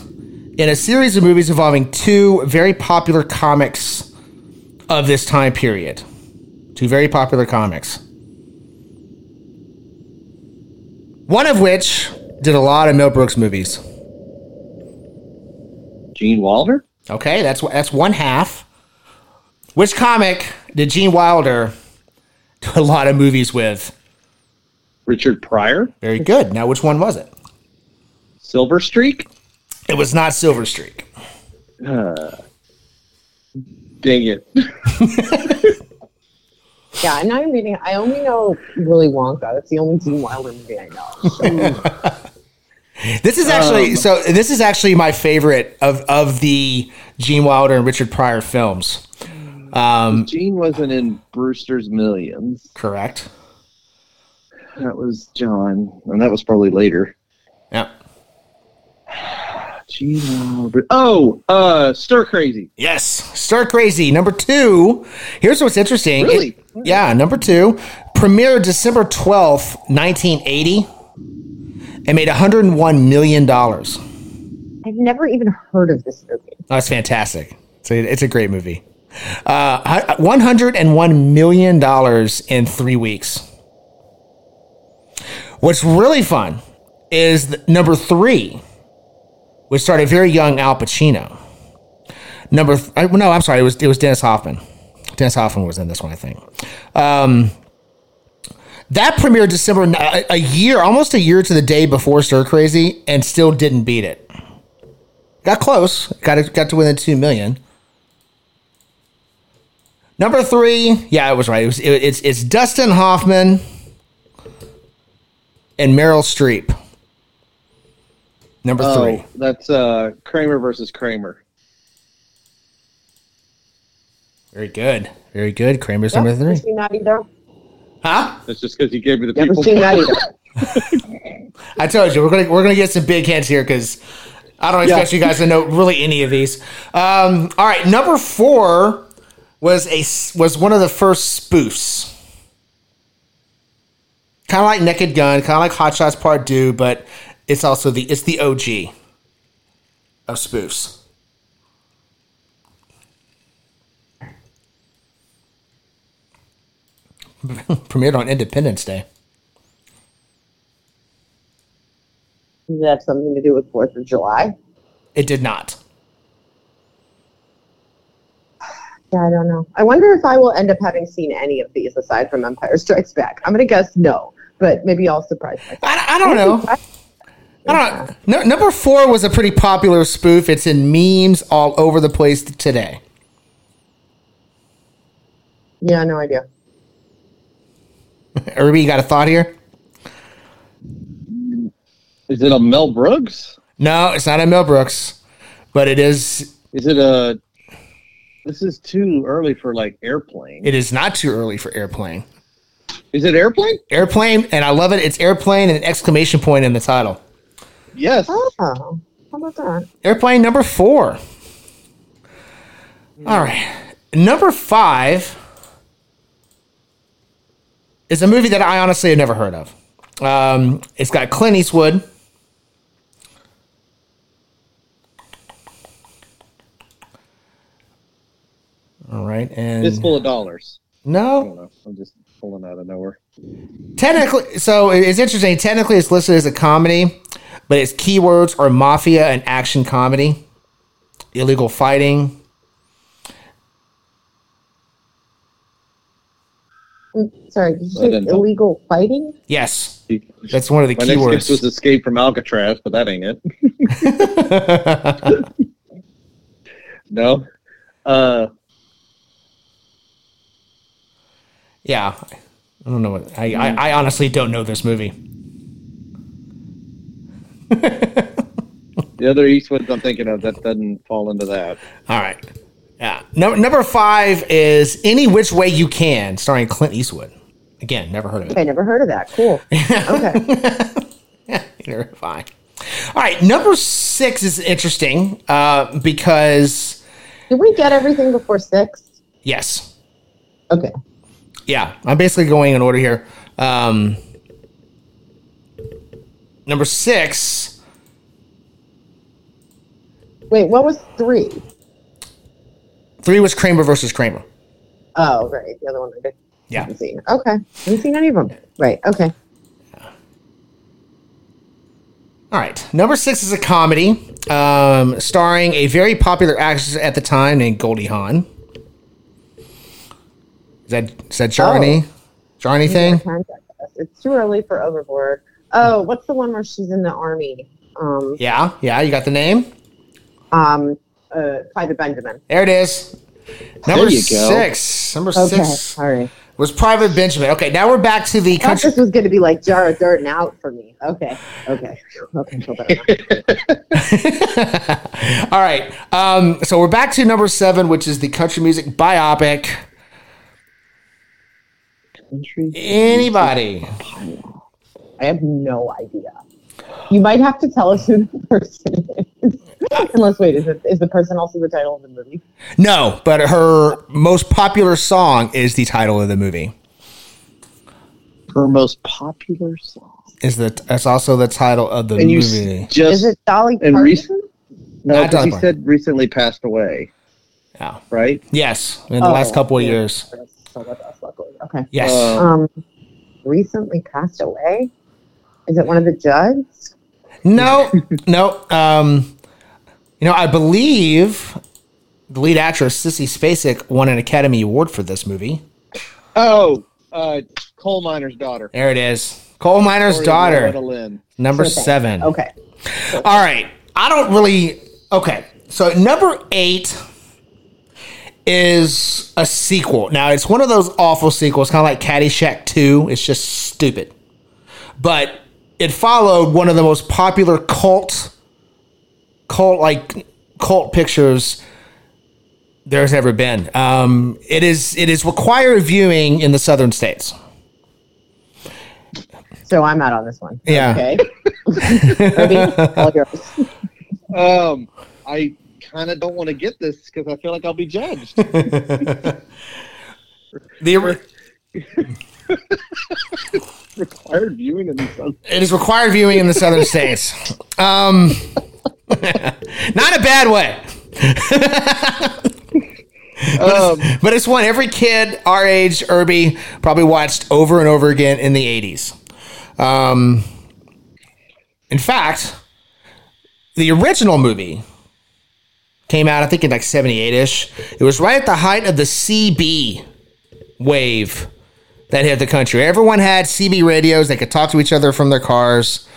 in a series of movies involving two very popular comics of this time period. Two very popular comics. One of which did a lot of Mel Brooks movies. Gene Wilder. Okay, that's that's one half. Which comic did Gene Wilder do a lot of movies with? Richard Pryor. Very good. Now, which one was it? Silver Streak. It was not Silver Streak. Uh, dang it. Yeah, now I'm not even reading. I only know Willy Wonka. That's the only Gene Wilder movie I know. This is actually Um, so. This is actually my favorite of of the Gene Wilder and Richard Pryor films. Um, Gene wasn't in Brewster's Millions. correct. That was John, and that was probably later. Yeah. Gene Oh, uh, Stir Crazy. Yes. Stir Crazy number two. Here's what's interesting. Really? It- yeah, number two. Premiered December twelfth, nineteen eighty, and made 101 million dollars. I've never even heard of this movie. That's fantastic. It's a, it's a great movie. Uh, 101 million dollars in three weeks. What's really fun is number three, which started very young Al Pacino. Number th- no, I'm sorry, it was it was Dennis Hoffman. Dennis Hoffman was in this one, I think. Um, that premiered December a, a year, almost a year to the day before Stir Crazy, and still didn't beat it. Got close. Got it. Got to within two million. Number three. Yeah, it was right. It was. It, it's it's Dustin Hoffman and Meryl Streep. Number Oh, three. that's uh, Kramer versus Kramer. Very good. Very good. Kramer's Yep, number never three. seen that either. Huh? That's just because you gave me the Never people. seen that either. I told you we're gonna we're gonna get some big hints here because I don't expect you guys to know really any of these. Um, all right, number four was a was one of the first spoofs. Kind of like Naked Gun, kind of like Hot Shots Part Two, but it's also the it's the OG of spoofs. Premiered on Independence Day. Does that have something to do with Fourth of July? It did not. Yeah, I don't know. I wonder if I will end up having seen any of these aside from Empire Strikes Back. I'm gonna guess no, but maybe I'll surprise myself. I, I don't know. I don't know. No, number four was a pretty popular spoof. It's in memes all over the place today. Yeah, no idea. Irby, you got a thought here? Is it a Mel Brooks? No, it's not a Mel Brooks, but it is. Is it a? This is too early for like airplane. It is not too early for airplane. Is it airplane? Airplane, and I love it. It's airplane and an exclamation point in the title. Yes. Oh, how about that? Airplane number four. All right, number five is a movie that I honestly have never heard of. Um, it's got Clint Eastwood. All right, and It's full of dollars. I no, don't know. I'm just pulling out of nowhere. technically, so it's interesting. Technically, it's listed as a comedy, but its keywords are mafia and action comedy, illegal fighting. Mm, Sorry, did you say didn't know. illegal fighting? Yes, that's one of the My next guess was keywords. escape from Alcatraz, but that ain't it. no. Uh, yeah, I don't know what. I, I, I honestly don't know this movie. the other Eastwoods I'm thinking of that doesn't fall into that. All right. Yeah. No, number five is Any Which Way You Can, starring Clint Eastwood. Again, never heard of it. I never heard of that. Cool. Okay. You're fine. All right. Number six is interesting uh, because, Did we get everything before six? yes. Okay. Yeah. I'm basically going in order here. Um, number six. Wait, what was three? Three was Kramer versus Kramer. Oh, right. The other one I did. Yeah. Haven't seen. Okay. Haven't seen any of them. Right. Okay. All right. Number six is a comedy um, starring a very popular actress at the time named Goldie Hawn. Is that is that Jarny? Jarny thing? It's too early for Overboard. Oh, what's the one where she's in the army? Um, Yeah, yeah, you got the name. um, uh, Private Benjamin. There it is. Number you go. six. Number Okay, six all right. was Private Benjamin. Okay, now we're back to the I thought country. this was going to be like jar of dirt and out for me. Okay, okay, okay. feel better. All right. Um, so we're back to number seven, which is the country music biopic. Anybody? I have no idea. You might have to tell us who the person is. Unless, wait, is, it, is the person also the title of the movie? No, but her most popular song is the title of the movie. Her most popular song. Is that that's also the title of the And you movie? s- just Is it Dolly and Parton? rec- no, Not 'cause Dolly he Parton. said recently passed away, Yeah. right? Yes, in the Oh, last couple of yeah. years. So that's us, luckily. Okay. Yes. Uh, Um, recently passed away. Is it one of the judges? no, no. Um, you know, I believe the lead actress Sissy Spacek won an Academy Award for this movie. Oh, uh, coal miner's daughter. There it is. Coal miner's Victoria daughter, Loretta number Okay. seven. Okay. All right. I don't really. Okay. So number eight is a sequel. Now it's one of those awful sequels, kind of like Caddyshack 2. It's just stupid. But it followed one of the most popular cult, cult like cult pictures there's ever been. Um, it is it is required viewing in the southern states. So I'm out on this one. Yeah. Okay. Ready? All yours. Um, I kind of don't want to get this because I feel like I'll be judged. The Required viewing in these ones. It is required viewing in the southern states. Um, not a bad way, Um, but it's one every kid our age, Irby, probably watched over and over again in the 80s. Um, in fact, the original movie came out, I think, in like 78 ish. It was right at the height of the CB wave that hit the country. Everyone had CB radios. They could talk to each other from their cars.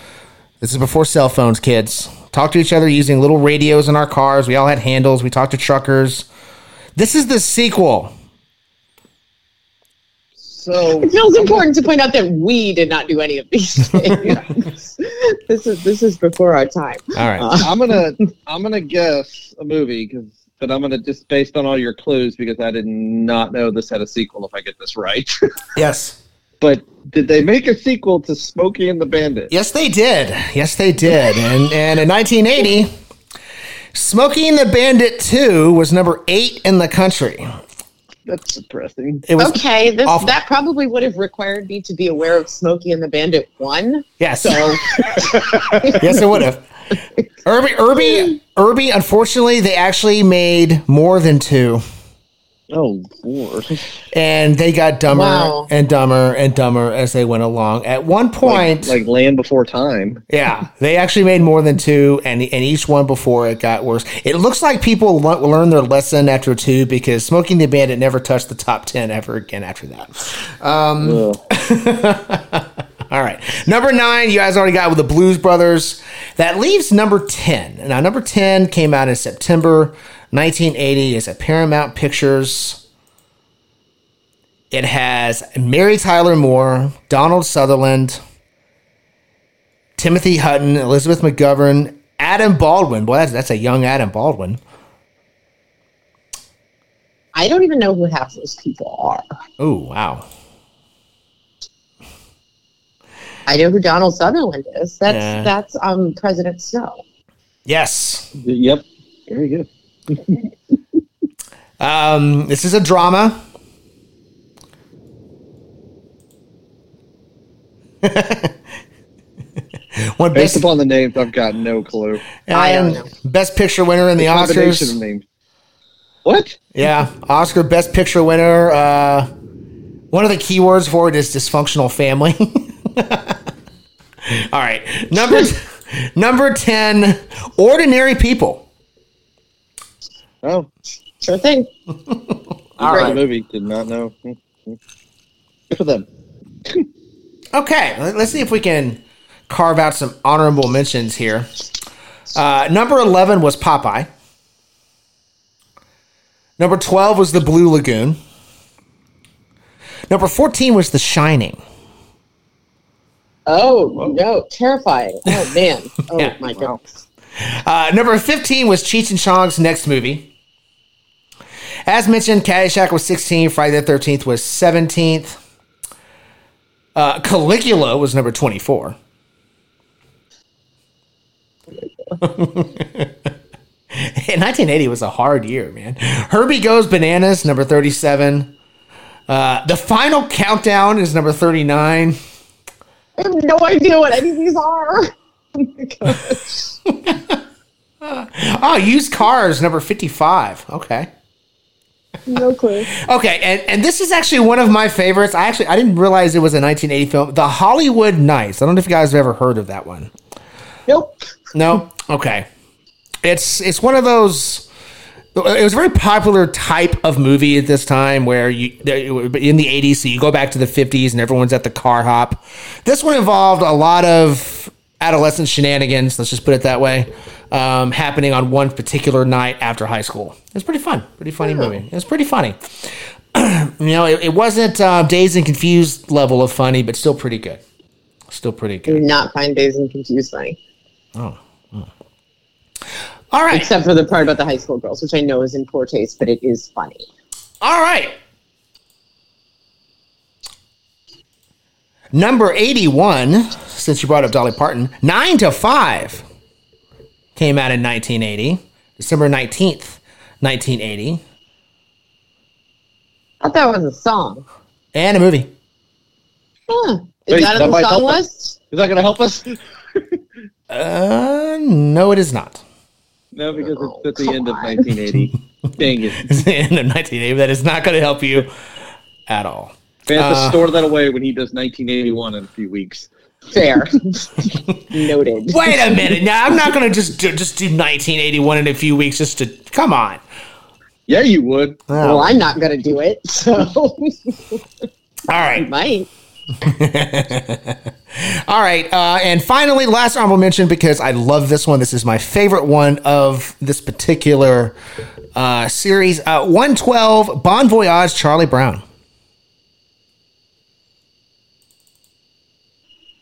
This is before cell phones, kids. Talk to each other using little radios in our cars. We all had handles. We talked to truckers. This is the sequel. So It feels important to point out that we did not do any of these things. this is this is before our time. All right. Uh, I'm gonna I'm gonna guess a movie because but I'm gonna just based on all your clues because I did not know this had a sequel if I get this right. yes. but did they make a sequel to Smokey and the Bandit? Yes, they did. Yes, they did. And, and in 1980, Smokey and the Bandit 2 was number eight in the country. That's depressing. It was okay, this awful. that probably would have required me to be aware of Smokey and the Bandit one. yes, So yes, it would have. Irby, Irby, Irby. Unfortunately, they actually made more than two, Oh lord. and they got dumber Wow. and dumber and dumber as they went along. At one point, Like, like Land Before Time. Yeah, they actually made more than two, and and each one before it got worse. It looks like people le- learned their lesson after two because Smokey and the Bandit never touched the top ten ever again after that. Um, Ugh. All right, number nine, you guys already got with the Blues Brothers. That leaves number ten. Now, number ten came out in September 1980. is at Paramount Pictures. It has Mary Tyler Moore, Donald Sutherland, Timothy Hutton, Elizabeth McGovern, Adam Baldwin. Boy, that's, that's a young Adam Baldwin. I don't even know who half those people are. Oh, wow. I know who Donald Sutherland is. That's Yeah. that's um President Snow. Yes. Yep. Very good. Um, this is a drama. One Based best, upon the names, I've got no clue. I don't um, best picture winner in the Combination of Oscars. names. What? Yeah, Oscar best picture winner. Uh, one of the keywords for it is dysfunctional family. All right, number number ten, ordinary people. Oh, Sure thing. All great right. movie. Did not know. Good for them. Okay, let- let's see if we can carve out some honorable mentions here. Uh, number 11 was Popeye. Number 12 was The Blue Lagoon. Number 14 was The Shining. Oh no, terrifying. Oh man. Oh Yeah. my goodness. Uh, number 15 was Cheech and Chong's next movie. As mentioned, Caddyshack was 16, Friday the 13th was 17th. Uh, Caligula was number 24. In 1980 was a hard year, man. Herbie Goes Bananas, number 37. Uh, the Final Countdown is number 39. I have no idea what any of these are. Oh. Oh, Used Cars, number 55. Okay. No clue. Okay, and, and this is actually one of my favorites. I actually I didn't realize it was a 1980 film, The Hollywood Knights. I don't know if you guys have ever heard of that one. Nope. No. Okay. It's it's one of those. It was a very popular type of movie at this time, where you in the 80s. So you go back to the 50s, and everyone's at the car hop. This one involved a lot of adolescent shenanigans. Let's just put it that way. Um, happening on one particular night after high school. It's pretty fun. Pretty funny movie. It's pretty funny. you know, it, it wasn't uh, Dazed and Confused level of funny, but still pretty good. Still pretty I do good. not find Dazed and Confused funny. Oh. All right. Except for the part about the high school girls, which I know is in poor taste, but it is funny. All right. Number 81, since you brought up Dolly Parton, 9 to 5 came out in 1980, December 19th, 1980, I thought that was a song. and a movie. Huh. Is Wait, that that on the song help us. list? Is that going to help us? Uh, no, it is not. No, because Oh, it's at the come end of 1980. Dang it. It's the end of 1980. That is not going to help you at all. We have to Uh, store that away when he does 1981 in a few weeks. Fair. Noted. Wait a minute. Now, I'm not going to just do, just do 1981 in a few weeks just to. Come on. Yeah, you would. Well, I'm not going to do it, so All I might. All right, uh, and finally, last honorable mention because I love this one. This is my favorite one of this particular uh, series. Uh, 112, Bon Voyage, Charlie Brown.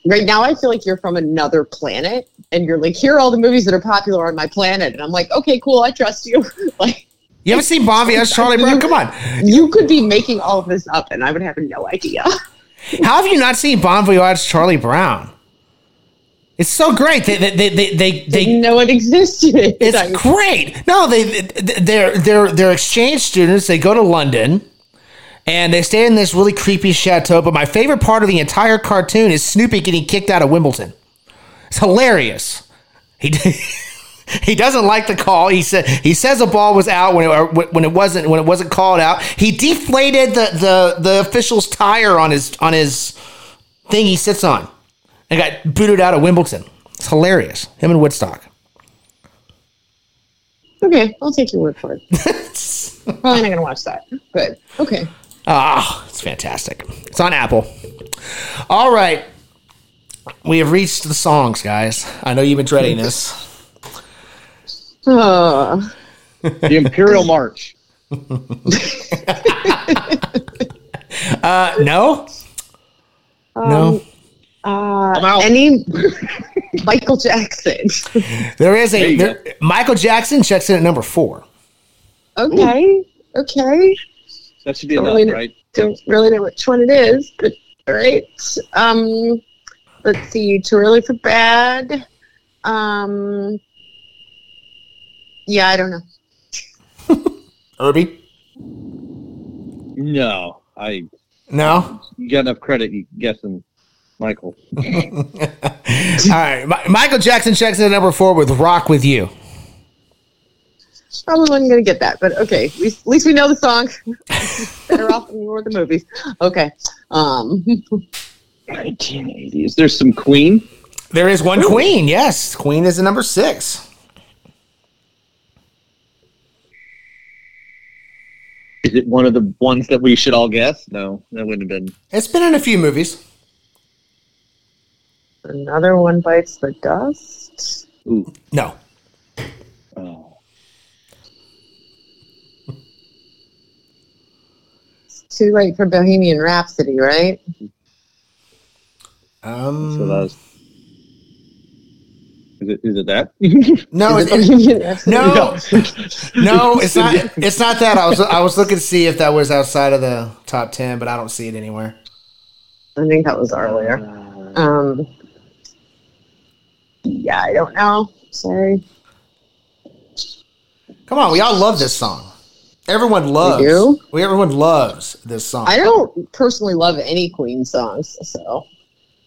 Right now, I feel like you're from another planet, and you're like, here are all the movies that are popular on my planet, and I'm like, okay, cool, I trust you. like, You haven't seen Bon Voyage, Charlie Brown? Come on. you could be making all of this up, and I would have no idea. How have you not seen Bon Voyage, Charlie Brown? It's so great. They, they, they, they, they, Didn't they know it existed. It's great. No, they they're they're they're exchange students. They go to London and they stay in this really creepy chateau. But my favorite part of the entire cartoon is Snoopy getting kicked out of Wimbledon. It's hilarious. He he doesn't like the call. He said he says a ball was out when it when it wasn't when it wasn't called out. He deflated the the the official's tire on his on his thing he sits on and got booted out of Wimbledon. It's hilarious. Him and Woodstock. okay, I'll take your word for it. Probably not going to watch that, but okay. Ah, it's fantastic. It's on Apple. All right. We have reached the songs, guys. I know you've been dreading this. Uh, The Imperial March. Uh, no? no. uh, I'm out. any Michael Jackson. There is a There there, Michael Jackson checks in at number four. Okay, okay. That should be Don't enough, really- right? Don't really know which one it is, but all right. Um, let's see. Too early for bad. Um, yeah, I don't know. Irby? No. I No? you got enough credit you guessing Michael. All right. Mi- Michael Jackson checks in at number four with Rock With You. Probably wasn't gonna get that, but okay. At least, at least we know the song. Better off than we were the movies. Okay. Um, 1980s. There's some Queen. There is one Queen. Yes. Queen is the number six. Is it one of the ones that we should all guess? No, that wouldn't have been. It's been in a few movies. Another one bites the dust. Ooh. No. Oh. Too late for Bohemian Rhapsody, right? Um, So that was. Is it, is it that? no, Is it- it no, no, it's not. It's not that. I was I was looking to see if that was outside of the top ten, but I don't see it anywhere. I think that was earlier. Um, yeah, I don't know. Sorry. Come on, we all love this song. Everyone loves. do? We everyone loves this song. I don't personally love any Queen songs, so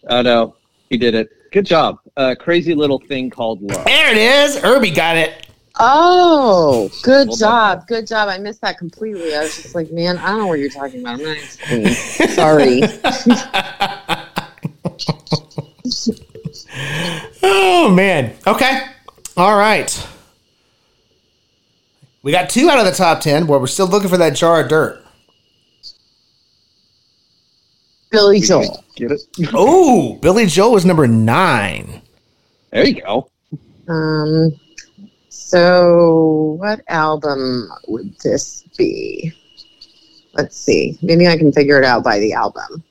Oh no, he did it. Good job. Uh, crazy little thing called love. there it is. Irby got it. Oh, good Well job. Good job. I missed that completely. I was just like, man, I don't know what you're talking about. I'm not Queen. Sorry. Oh man. Okay. All right. We got two out of the top ten, where we're still looking for that jar of dirt. Billy Joel. Get it? Oh, Billy Joel is number nine. There you go. Um, so what album would this be? Let's see. Maybe I can figure it out by the album.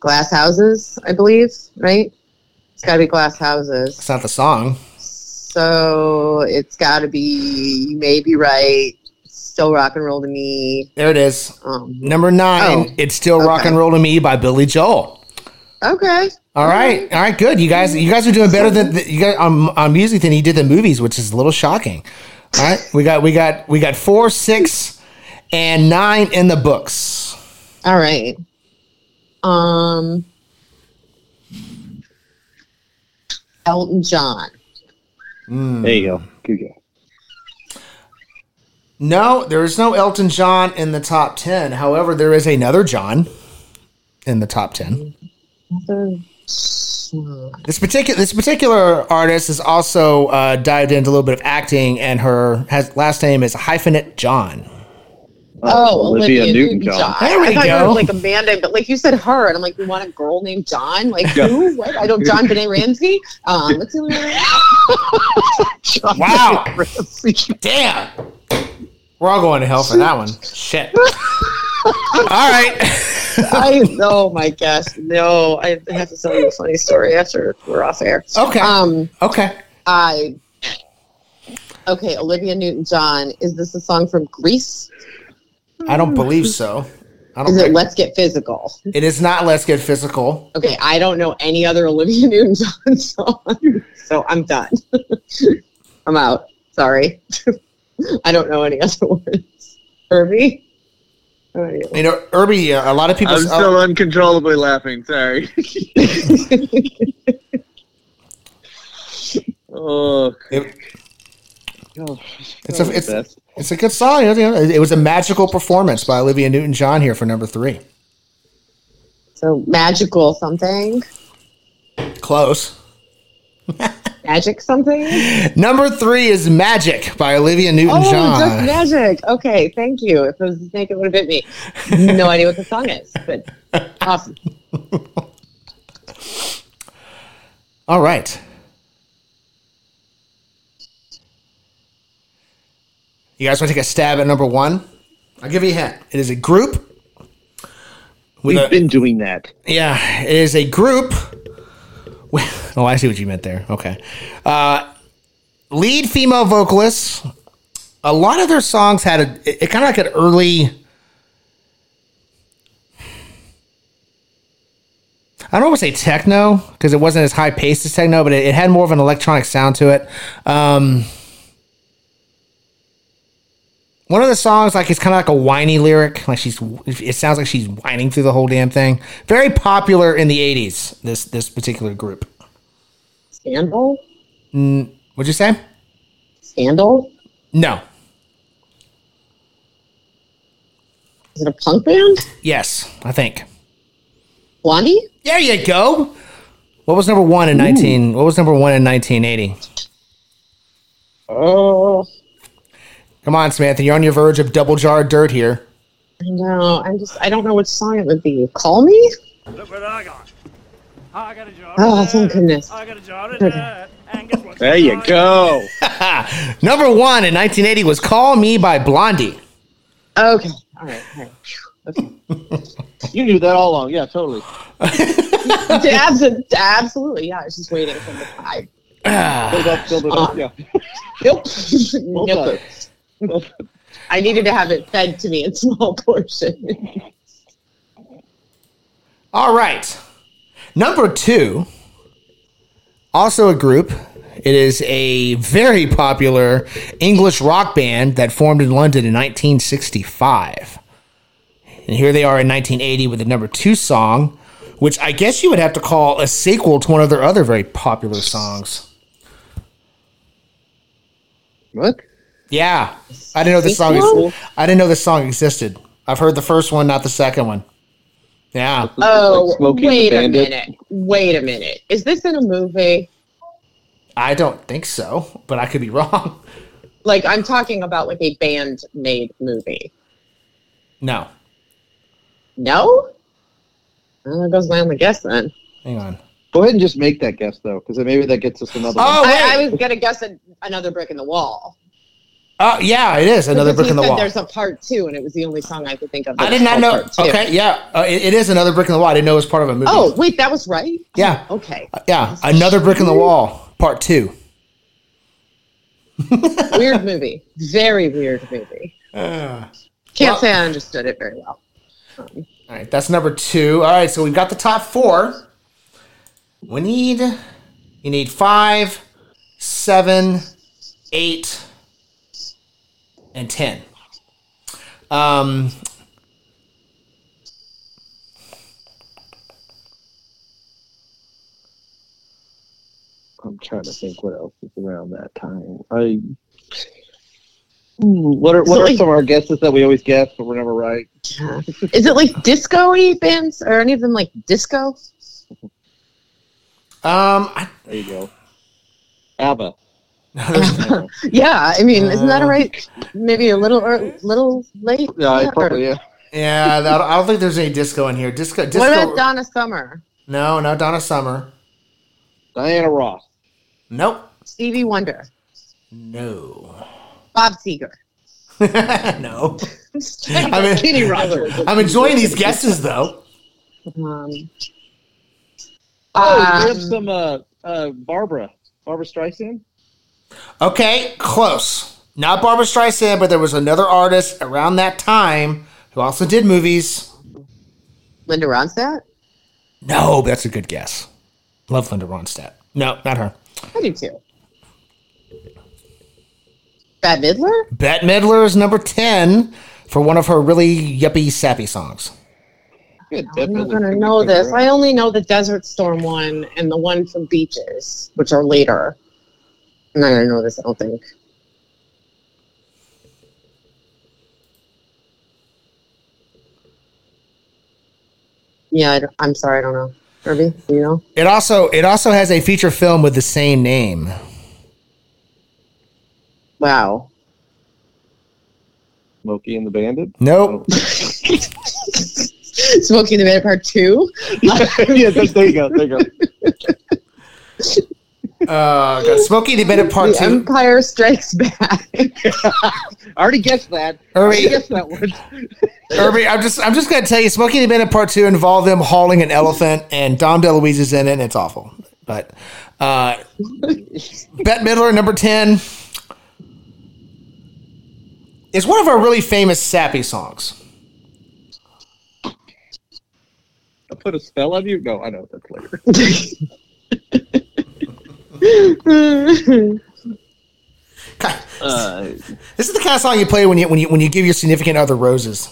Glass Houses, I believe, right? It's got to be Glass Houses. It's not the song. So it's got to be You May Be Right, Still Rock and Roll to Me. There it is. Um, Number nine. Oh, it's still rock and roll to me by Billy Joel. okay. All right, all right, good. You guys, you guys are doing better than you guys on, on music than you did the movies, which is a little shocking. All right, we got we got we got four, six, and nine in the books. All right. Um, Elton John. There you go. Good go. No, there is no Elton John in the top ten. However, there is another John in the top ten. This particular this particular artist is also uh, dived into a little bit of acting, and her has last name is hyphenate John. Oh, Olivia, Newton-John. There we I thought you go. were like Amanda, but like you said her, and I'm like, we want a girl named John. Like Yeah. who? What? I don't. JonBenét Ramsey. Um, let's see. Wow. Damn. We're all going to hell for that one. Shit. all right. I oh my gosh, no! I have to tell you a funny story after we're off air. Okay. Um, Okay. I okay. Olivia Newton-John. Is this a song from Grease? I don't believe so. I don't Is it Let's Get Physical? it is not Let's Get Physical. Okay, I don't know any other Olivia Newton-John song, so I'm done. I'm out. Sorry. I don't know any other ones. Irby? How about you? You know, Irby, uh, a lot of people. I'm still uncontrollably laughing. Sorry. oh, it- Oh, it's, a, it's, best. It's a good song. you know, It was a magical performance by Olivia Newton John here for number three. so magical something? Close. Magic something? Number three is Magic by Olivia Newton Oh, John. just magic. Okay, thank you. If it was a snake, it would have bit me. No idea what the song is, but awesome. All right. You guys want to take a stab at number one? I'll give you a hint. It is a group. We've a, been doing that. yeah, it is a group. with- Oh, I see what you meant there. Okay. Uh, lead female vocalists. A lot of their songs had a it, it kind of like an early. I don't want to say techno because it wasn't as high paced as techno, but it, it had more of an electronic sound to it. Um, one of the songs, like it's kind of like a whiny lyric, like she's. It sounds like she's whining through the whole damn thing. Very popular in the '80s. This this particular group. Scandal? What'd you say? Scandal? No. Is it a punk band? Yes, I think. Blondie? There you go. What was number one in nineteen? What was number one in nineteen eighty? Oh, Come on, Samantha. You're on your verge of double jar of dirt here. I know. I'm just, I don't know which song it would be. Call Me? Look what I got. I got a jar Oh, thank goodness. I got a jar of dirt. And There you go. Number one in 1980 was "Call Me" by Blondie. Okay. All right. All right. Okay. You knew that all along. Yeah, totally. Abs- absolutely. Yeah. I was just waiting for the time. Build up, build it up. Uh, yeah. Nope. Well nope. Done. Well done. I needed to have it fed to me in small portions. All right. Number two, also a group. It is a very popular English rock band that formed in London in 1965. And here they are in 1980 with the number two song, which I guess you would have to call a sequel to one of their other very popular songs. What? Yeah. I didn't know this song Sequel? is, I didn't know this song existed. I've heard the first one, not the second one. Yeah. Oh, Like Smokey and the wait a minute. Wait a minute. Is this in a movie? I don't think so, but I could be wrong. Like, I'm talking about like a band made movie. No. No? Well, that goes my only guess then. Hang on. Go ahead and just make that guess though, because maybe that gets us another. Oh, one. wait. I, I was going to guess a, another brick in the wall. Oh, yeah, it is another brick in the wall. There's a part two, and it was the only song I could think of. I did not know. Okay, yeah, uh, it, it is another brick in the wall. I didn't know it was part of a movie. Oh, wait, that was right? yeah, Okay. yeah, another brick in the wall, part two. Weird movie. Very weird movie. Uh, Can't Well- say I understood it very well. all right, that's number two. All right, so we've got the top four. We need you need five, seven, eight, and ten. Um, I'm trying to think what else is around that time. I. Hmm, What are what are like- some of our guesses that we always guess but we're never right? Is it like disco-y bands? Or any of them like disco? um, I, There you go. ABBA. Yeah, I mean, isn't that a Uh, right? Maybe a little or little late. Yeah, Yeah, I probably yeah. yeah, I don't think there's any disco in here. Disco, disco. What about Donna Summer? no, no, Donna Summer. Diana Ross. Nope. Stevie Wonder? No. Bob Seger? no. I mean, Kenny Rogers. I'm enjoying these guesses though. Um, Oh, um, we have some uh, uh, Barbra. Barbra Streisand. Okay, close. Not Barbra Streisand, but there was another artist around that time who also did movies. Linda Ronstadt? No, that's a good guess. Love Linda Ronstadt. No, not her. I do too. Bette Midler? Bette Midler is number 10 for one of her really yuppie, sappy songs. Good. I'm not gonna know this. I only know the Desert Storm one and the one from Beaches, which are later. I'm not gonna know this. I don't think. Yeah, I don't, I'm sorry. I don't know. Irby, do you know? It also it also has a feature film with the same name. Wow. Smokey and the Bandit. Nope. Oh. Smokey and the Bandit Part Two. yeah, there, there you go. There you go. Uh, got Smokey the Bandit Part The 2. Empire Strikes Back. I already guessed that. I already guessed that one. Irby, I'm just I'm just gonna tell you, Smokey and the Bandit Part Two involved them hauling an elephant, and Dom DeLuise is in it, and it's awful. But uh, Bette Midler, number ten, is one of our really famous sappy songs. I put a spell on you. No, I know that's later. Uh, This is the kind of song you play when you when you when you give your significant other roses.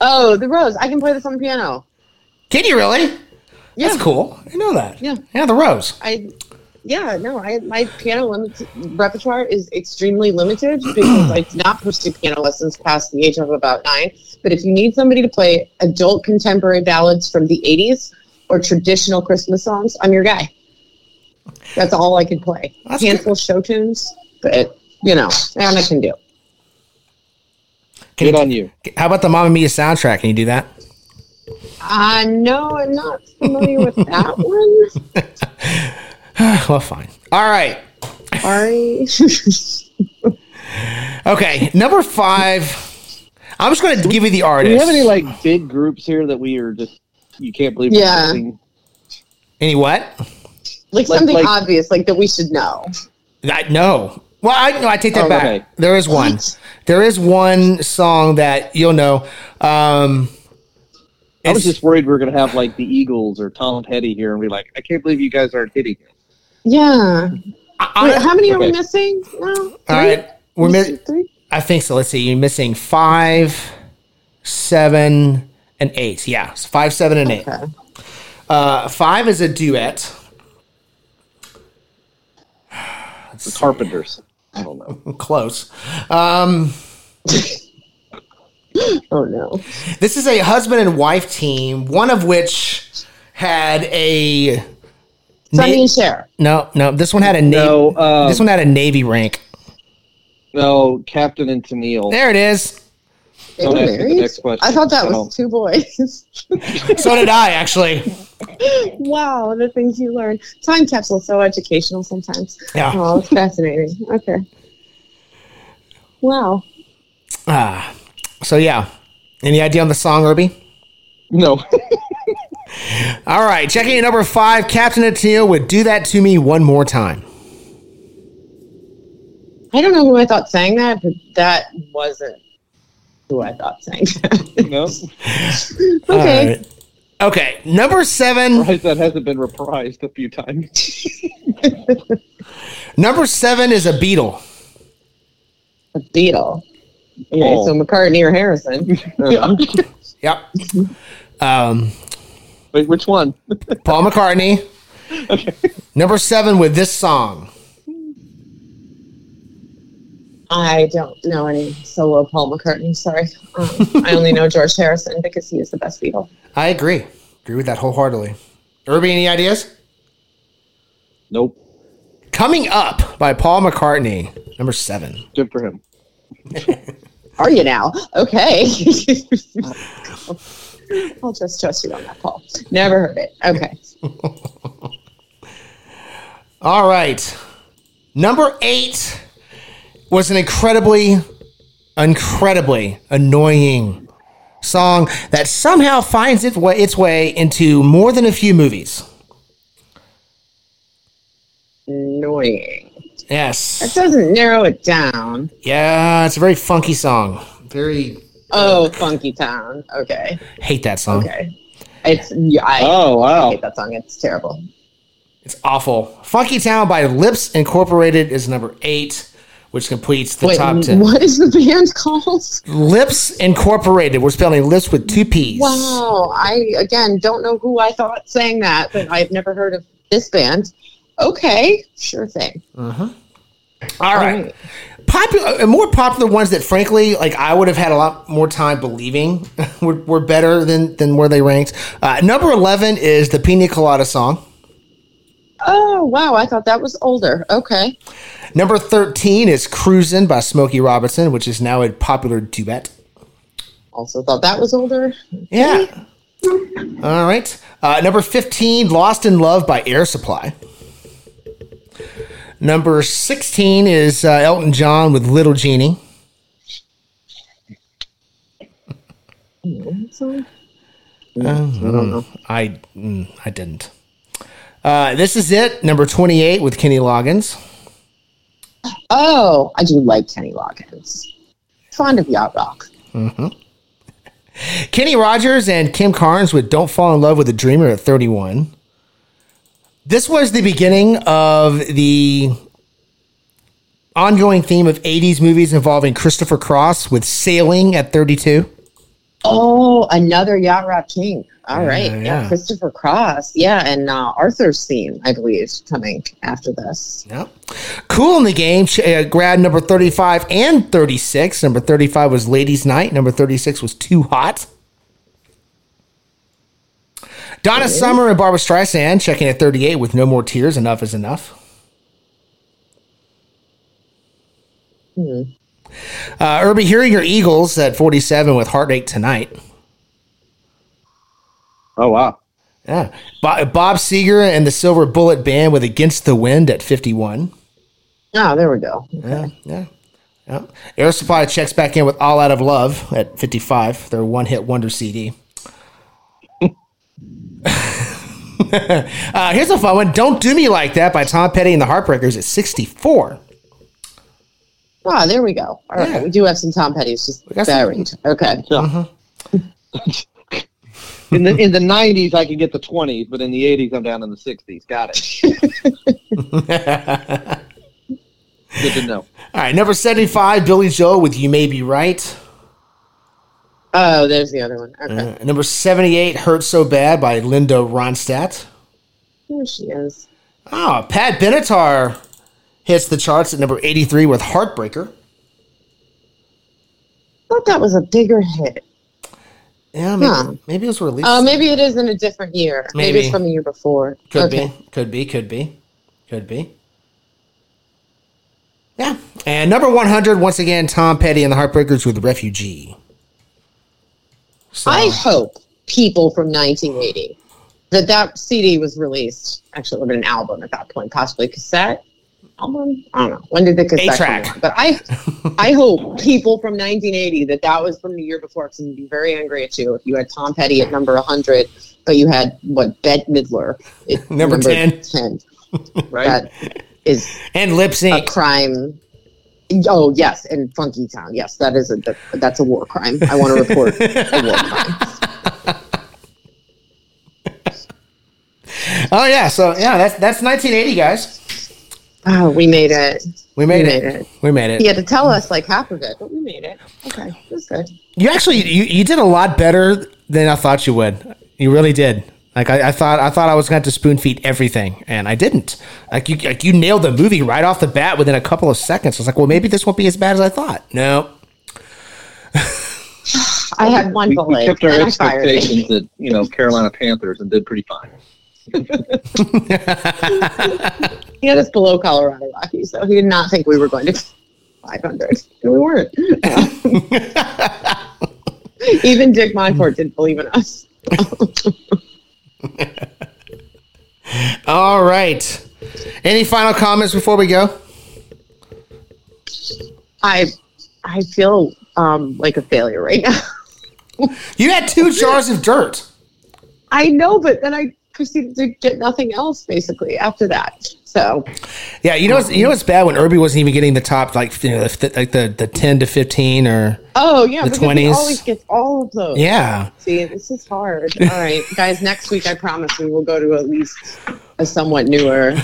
oh, the Rose. I can play this on the piano. Can you really? Yeah. That's cool. I know that. Yeah. Yeah, the rose. I, yeah, no, I my piano limit, repertoire is extremely limited because I did not pursue piano lessons past the age of about nine. But if you need somebody to play adult contemporary ballads from the '80s or traditional Christmas songs, I'm your guy. That's all I could play. That's Handful show tunes, but you know, and I can do. Can good you, on you. How about the Mamma Mia soundtrack? Can you do that? Uh, no, I'm not familiar with that one. well, fine. All right. Sorry. Okay, number five. I'm just going to give you the artist. Do artist. you have any like big groups here that we are just you can't believe? we're Yeah. Any what? Like Like- something like- obvious, like that we should know. I, no. Well, I no, I take that Oh, back. okay. There is one. What? There is one song that you'll know. Um, I was just worried we were gonna have like the Eagles or Tom Petty here and be like, I can't believe you guys aren't hitting it. Yeah. I- Wait, how many are we missing? No. Three? all right, we're Missing three. I think so. Let's see. You're missing five, seven, and eight. Yeah, so five, seven, and eight. Uh, five is a duet. The Carpenters. I don't know. Close. Um, Oh no. This is a husband and wife team, one of which had a Sonny Na- and Cher. no, no. This one had a navy. No, uh, this one had a navy rank. No, Captain and Tennille. There it is. They Don't were ask the married? next question. I thought that was two boys. So did I actually. wow, the things you learn. Time capsule so educational sometimes. Yeah. Oh, it's fascinating. Okay. Wow. Ah, so yeah. Any idea on the song, Irby? No. All right, checking at number five. Captain and Tennille would do that to me one more time. I don't know who I thought sang that, but that wasn't who I thought sang that. no. Okay. right. Okay, number seven. Surprised that hasn't been reprised a few times. Number seven is a Beatle. A Beatle. Okay, Oh. so McCartney or Harrison. Yep. Um, Wait, which one? Paul McCartney. Okay. Number seven with this song. I don't know any solo Paul McCartney. Sorry, um, I only know George Harrison because he is the best Beatle. I agree. Agree with that wholeheartedly. Irby, any ideas? Nope. Coming Up by Paul McCartney. Number seven. Good for him. Are you now? Okay. I'll just trust you on that, Paul. Never heard it. Okay. All right. Number eight was an incredibly, incredibly annoying song that somehow finds its way, its way into more than a few movies. Annoying. Yes. That doesn't narrow it down. Yeah, it's a very funky song. Very Oh, Funky Town. Okay. hate that song. Okay. It's yeah, I Oh wow. hate that song. It's terrible. It's awful. Funky Town by Lipps Incorporated is number eight, which completes the Wait, top ten. what is the band called? Lipps Incorporated. We're spelling lips with two P's. Wow. I again don't know who I thought sang that, but I've never heard of this band. Okay, sure thing. Uh-huh. All right. Popular, uh, more popular ones that, frankly, like I would have had a lot more time believing were, were better than than where they ranked. Uh, number eleven is the Pina Colada song. Oh wow, I thought that was older. Okay. Number thirteen is "Cruisin'" by Smokey Robinson, which is now a popular duet. Also thought that was older. Yeah. All right. Uh, number 15, Lost in Love by Air Supply. Number 16 is uh, Elton John with Little Jeannie. So, I mm, I didn't. Uh, this is it. Number 28 with Kenny Loggins. oh, I do like Kenny Loggins. Fond of yacht rock. Kenny Rogers and Kim Carnes with Don't Fall in Love with a Dreamer at 31. This was the beginning of the ongoing theme of 80s movies involving Christopher Cross with Sailing at 32. Oh, another yacht rock king. All right, yeah, yeah. Christopher Cross. Yeah, and uh, Arthur's theme, I believe, coming after this. Yep. Kool and the Gang. Uh, grabbed number 35 and 36. Number 35 was Ladies Night. Number 36 was Too Hot. Donna Summer and Barbra Streisand checking at 38 with No More Tears. Enough is enough. Uh, Irby, are your Eagles at 47 with Heartache Tonight. Oh wow. Yeah. Bob, Bob Seger and the Silver Bullet Band with Against the Wind at 51. Oh, there we go. Yeah, yeah. Yeah. Air Supply checks back in with All Out of Love at 55, their one hit wonder CD. uh, here's a fun one Don't Do Me Like That by Tom Petty and the Heartbreakers at 64. Ah, there we go. All right, Yeah. we do have some Tom Petty's just got some- buried. Okay. In the in the nineties, I could get the twenties, but in the eighties, I'm down in the sixties. Got it. Good to know. All right, number 75, Billy Joel with You May Be Right. Oh, there's the other one. Okay. Uh, number 78, Hurt So Bad by Linda Ronstadt. There she is. Oh, Pat Benatar hits the charts at number 83 with Heartbreaker. I thought that was a bigger hit. Yeah, maybe, Huh. maybe it was released. Oh, maybe it is in a different year. Maybe, Maybe. it's from the year before. Could okay. be. Could be. Could be. Could be. Yeah. And number 100, once again, Tom Petty and the Heartbreakers with Refugee. So, I hope people from 1980 that that CD was released. Actually, it would have been an album at that point, possibly cassette album. I don't know when did the cassette 8-track. come out? But I, I hope people from 1980 that that was from the year before. Because gonna be very angry at you if you had Tom Petty at number 100, but you had what Bette Midler at Number 10. 10. Right. That is and Lipps Inc a crime. Oh yes, and Funky Town. Yes, that is a that's a war crime. I want to report a war crime. Oh, yeah. So, yeah, that's that's 1980, guys. Oh, we made it. We made, We it. made it. We made it. He had to tell us like half of it, but we made it. Okay, that's good. You actually you, you did a lot better than I thought you would. You really did. Like I, I thought I thought I was going to spoon feed everything, and I didn't. Like you like you nailed the movie right off the bat within a couple of seconds. I was like, well, maybe this won't be as bad as I thought. No. I had one We, we bullet kept our and I expectations at you know Carolina Panthers and did pretty fine. He had us below Colorado Rockies, so he did not think we were going to 500, and we weren't. Even Dick Monfort didn't believe in us. All right. Any final comments before we go? I I feel um, like a failure right now. You had two jars of dirt. I know, but then I proceeded to get nothing else basically after that. So Yeah, you know what's, you know what's bad when Irby wasn't even getting the top like you know the, like the the ten to fifteen or oh yeah, The 20s. always gets all of those. yeah. See, this is hard. All right, guys. Next week, I promise we will go to at least a somewhat newer.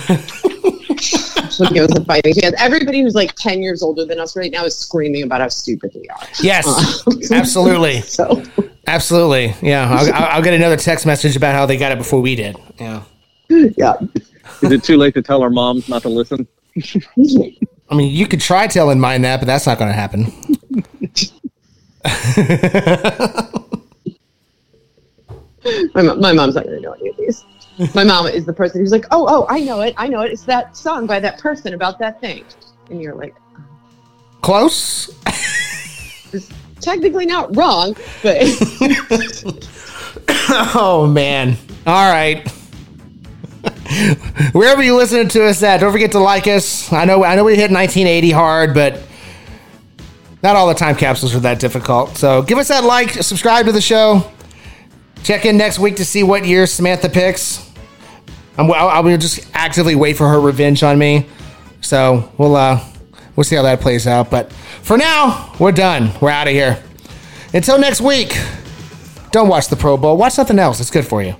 Should give us a fighting chance. Everybody who's like ten years older than us right now is screaming about how stupid we are. Yes, Uh, absolutely, So absolutely. Yeah, I'll, I'll, I'll get another text message about how they got it before we did. Yeah. yeah. Is it too late to tell our moms not to listen? I mean, you could try telling mine that, but that's not going to happen. My, mo- my mom's not going to know any of these. My mom is the person who's like, oh, oh, I know it. I know it. It's that song by that person about that thing. And you're like, um, Close. it's technically not wrong, but Oh man. All right. Wherever you listening to us at, don't forget to like us. I know I know we hit 1980 hard, but not all the time capsules are that difficult. So give us that like, subscribe to the show. Check in next week to see what year Samantha picks. I'm, I'll, I'll just actively wait for her revenge on me. So we'll uh, we'll see how that plays out. But for now, we're done. We're out of here. Until next week. Don't watch the Pro Bowl. Watch something else. It's good for you.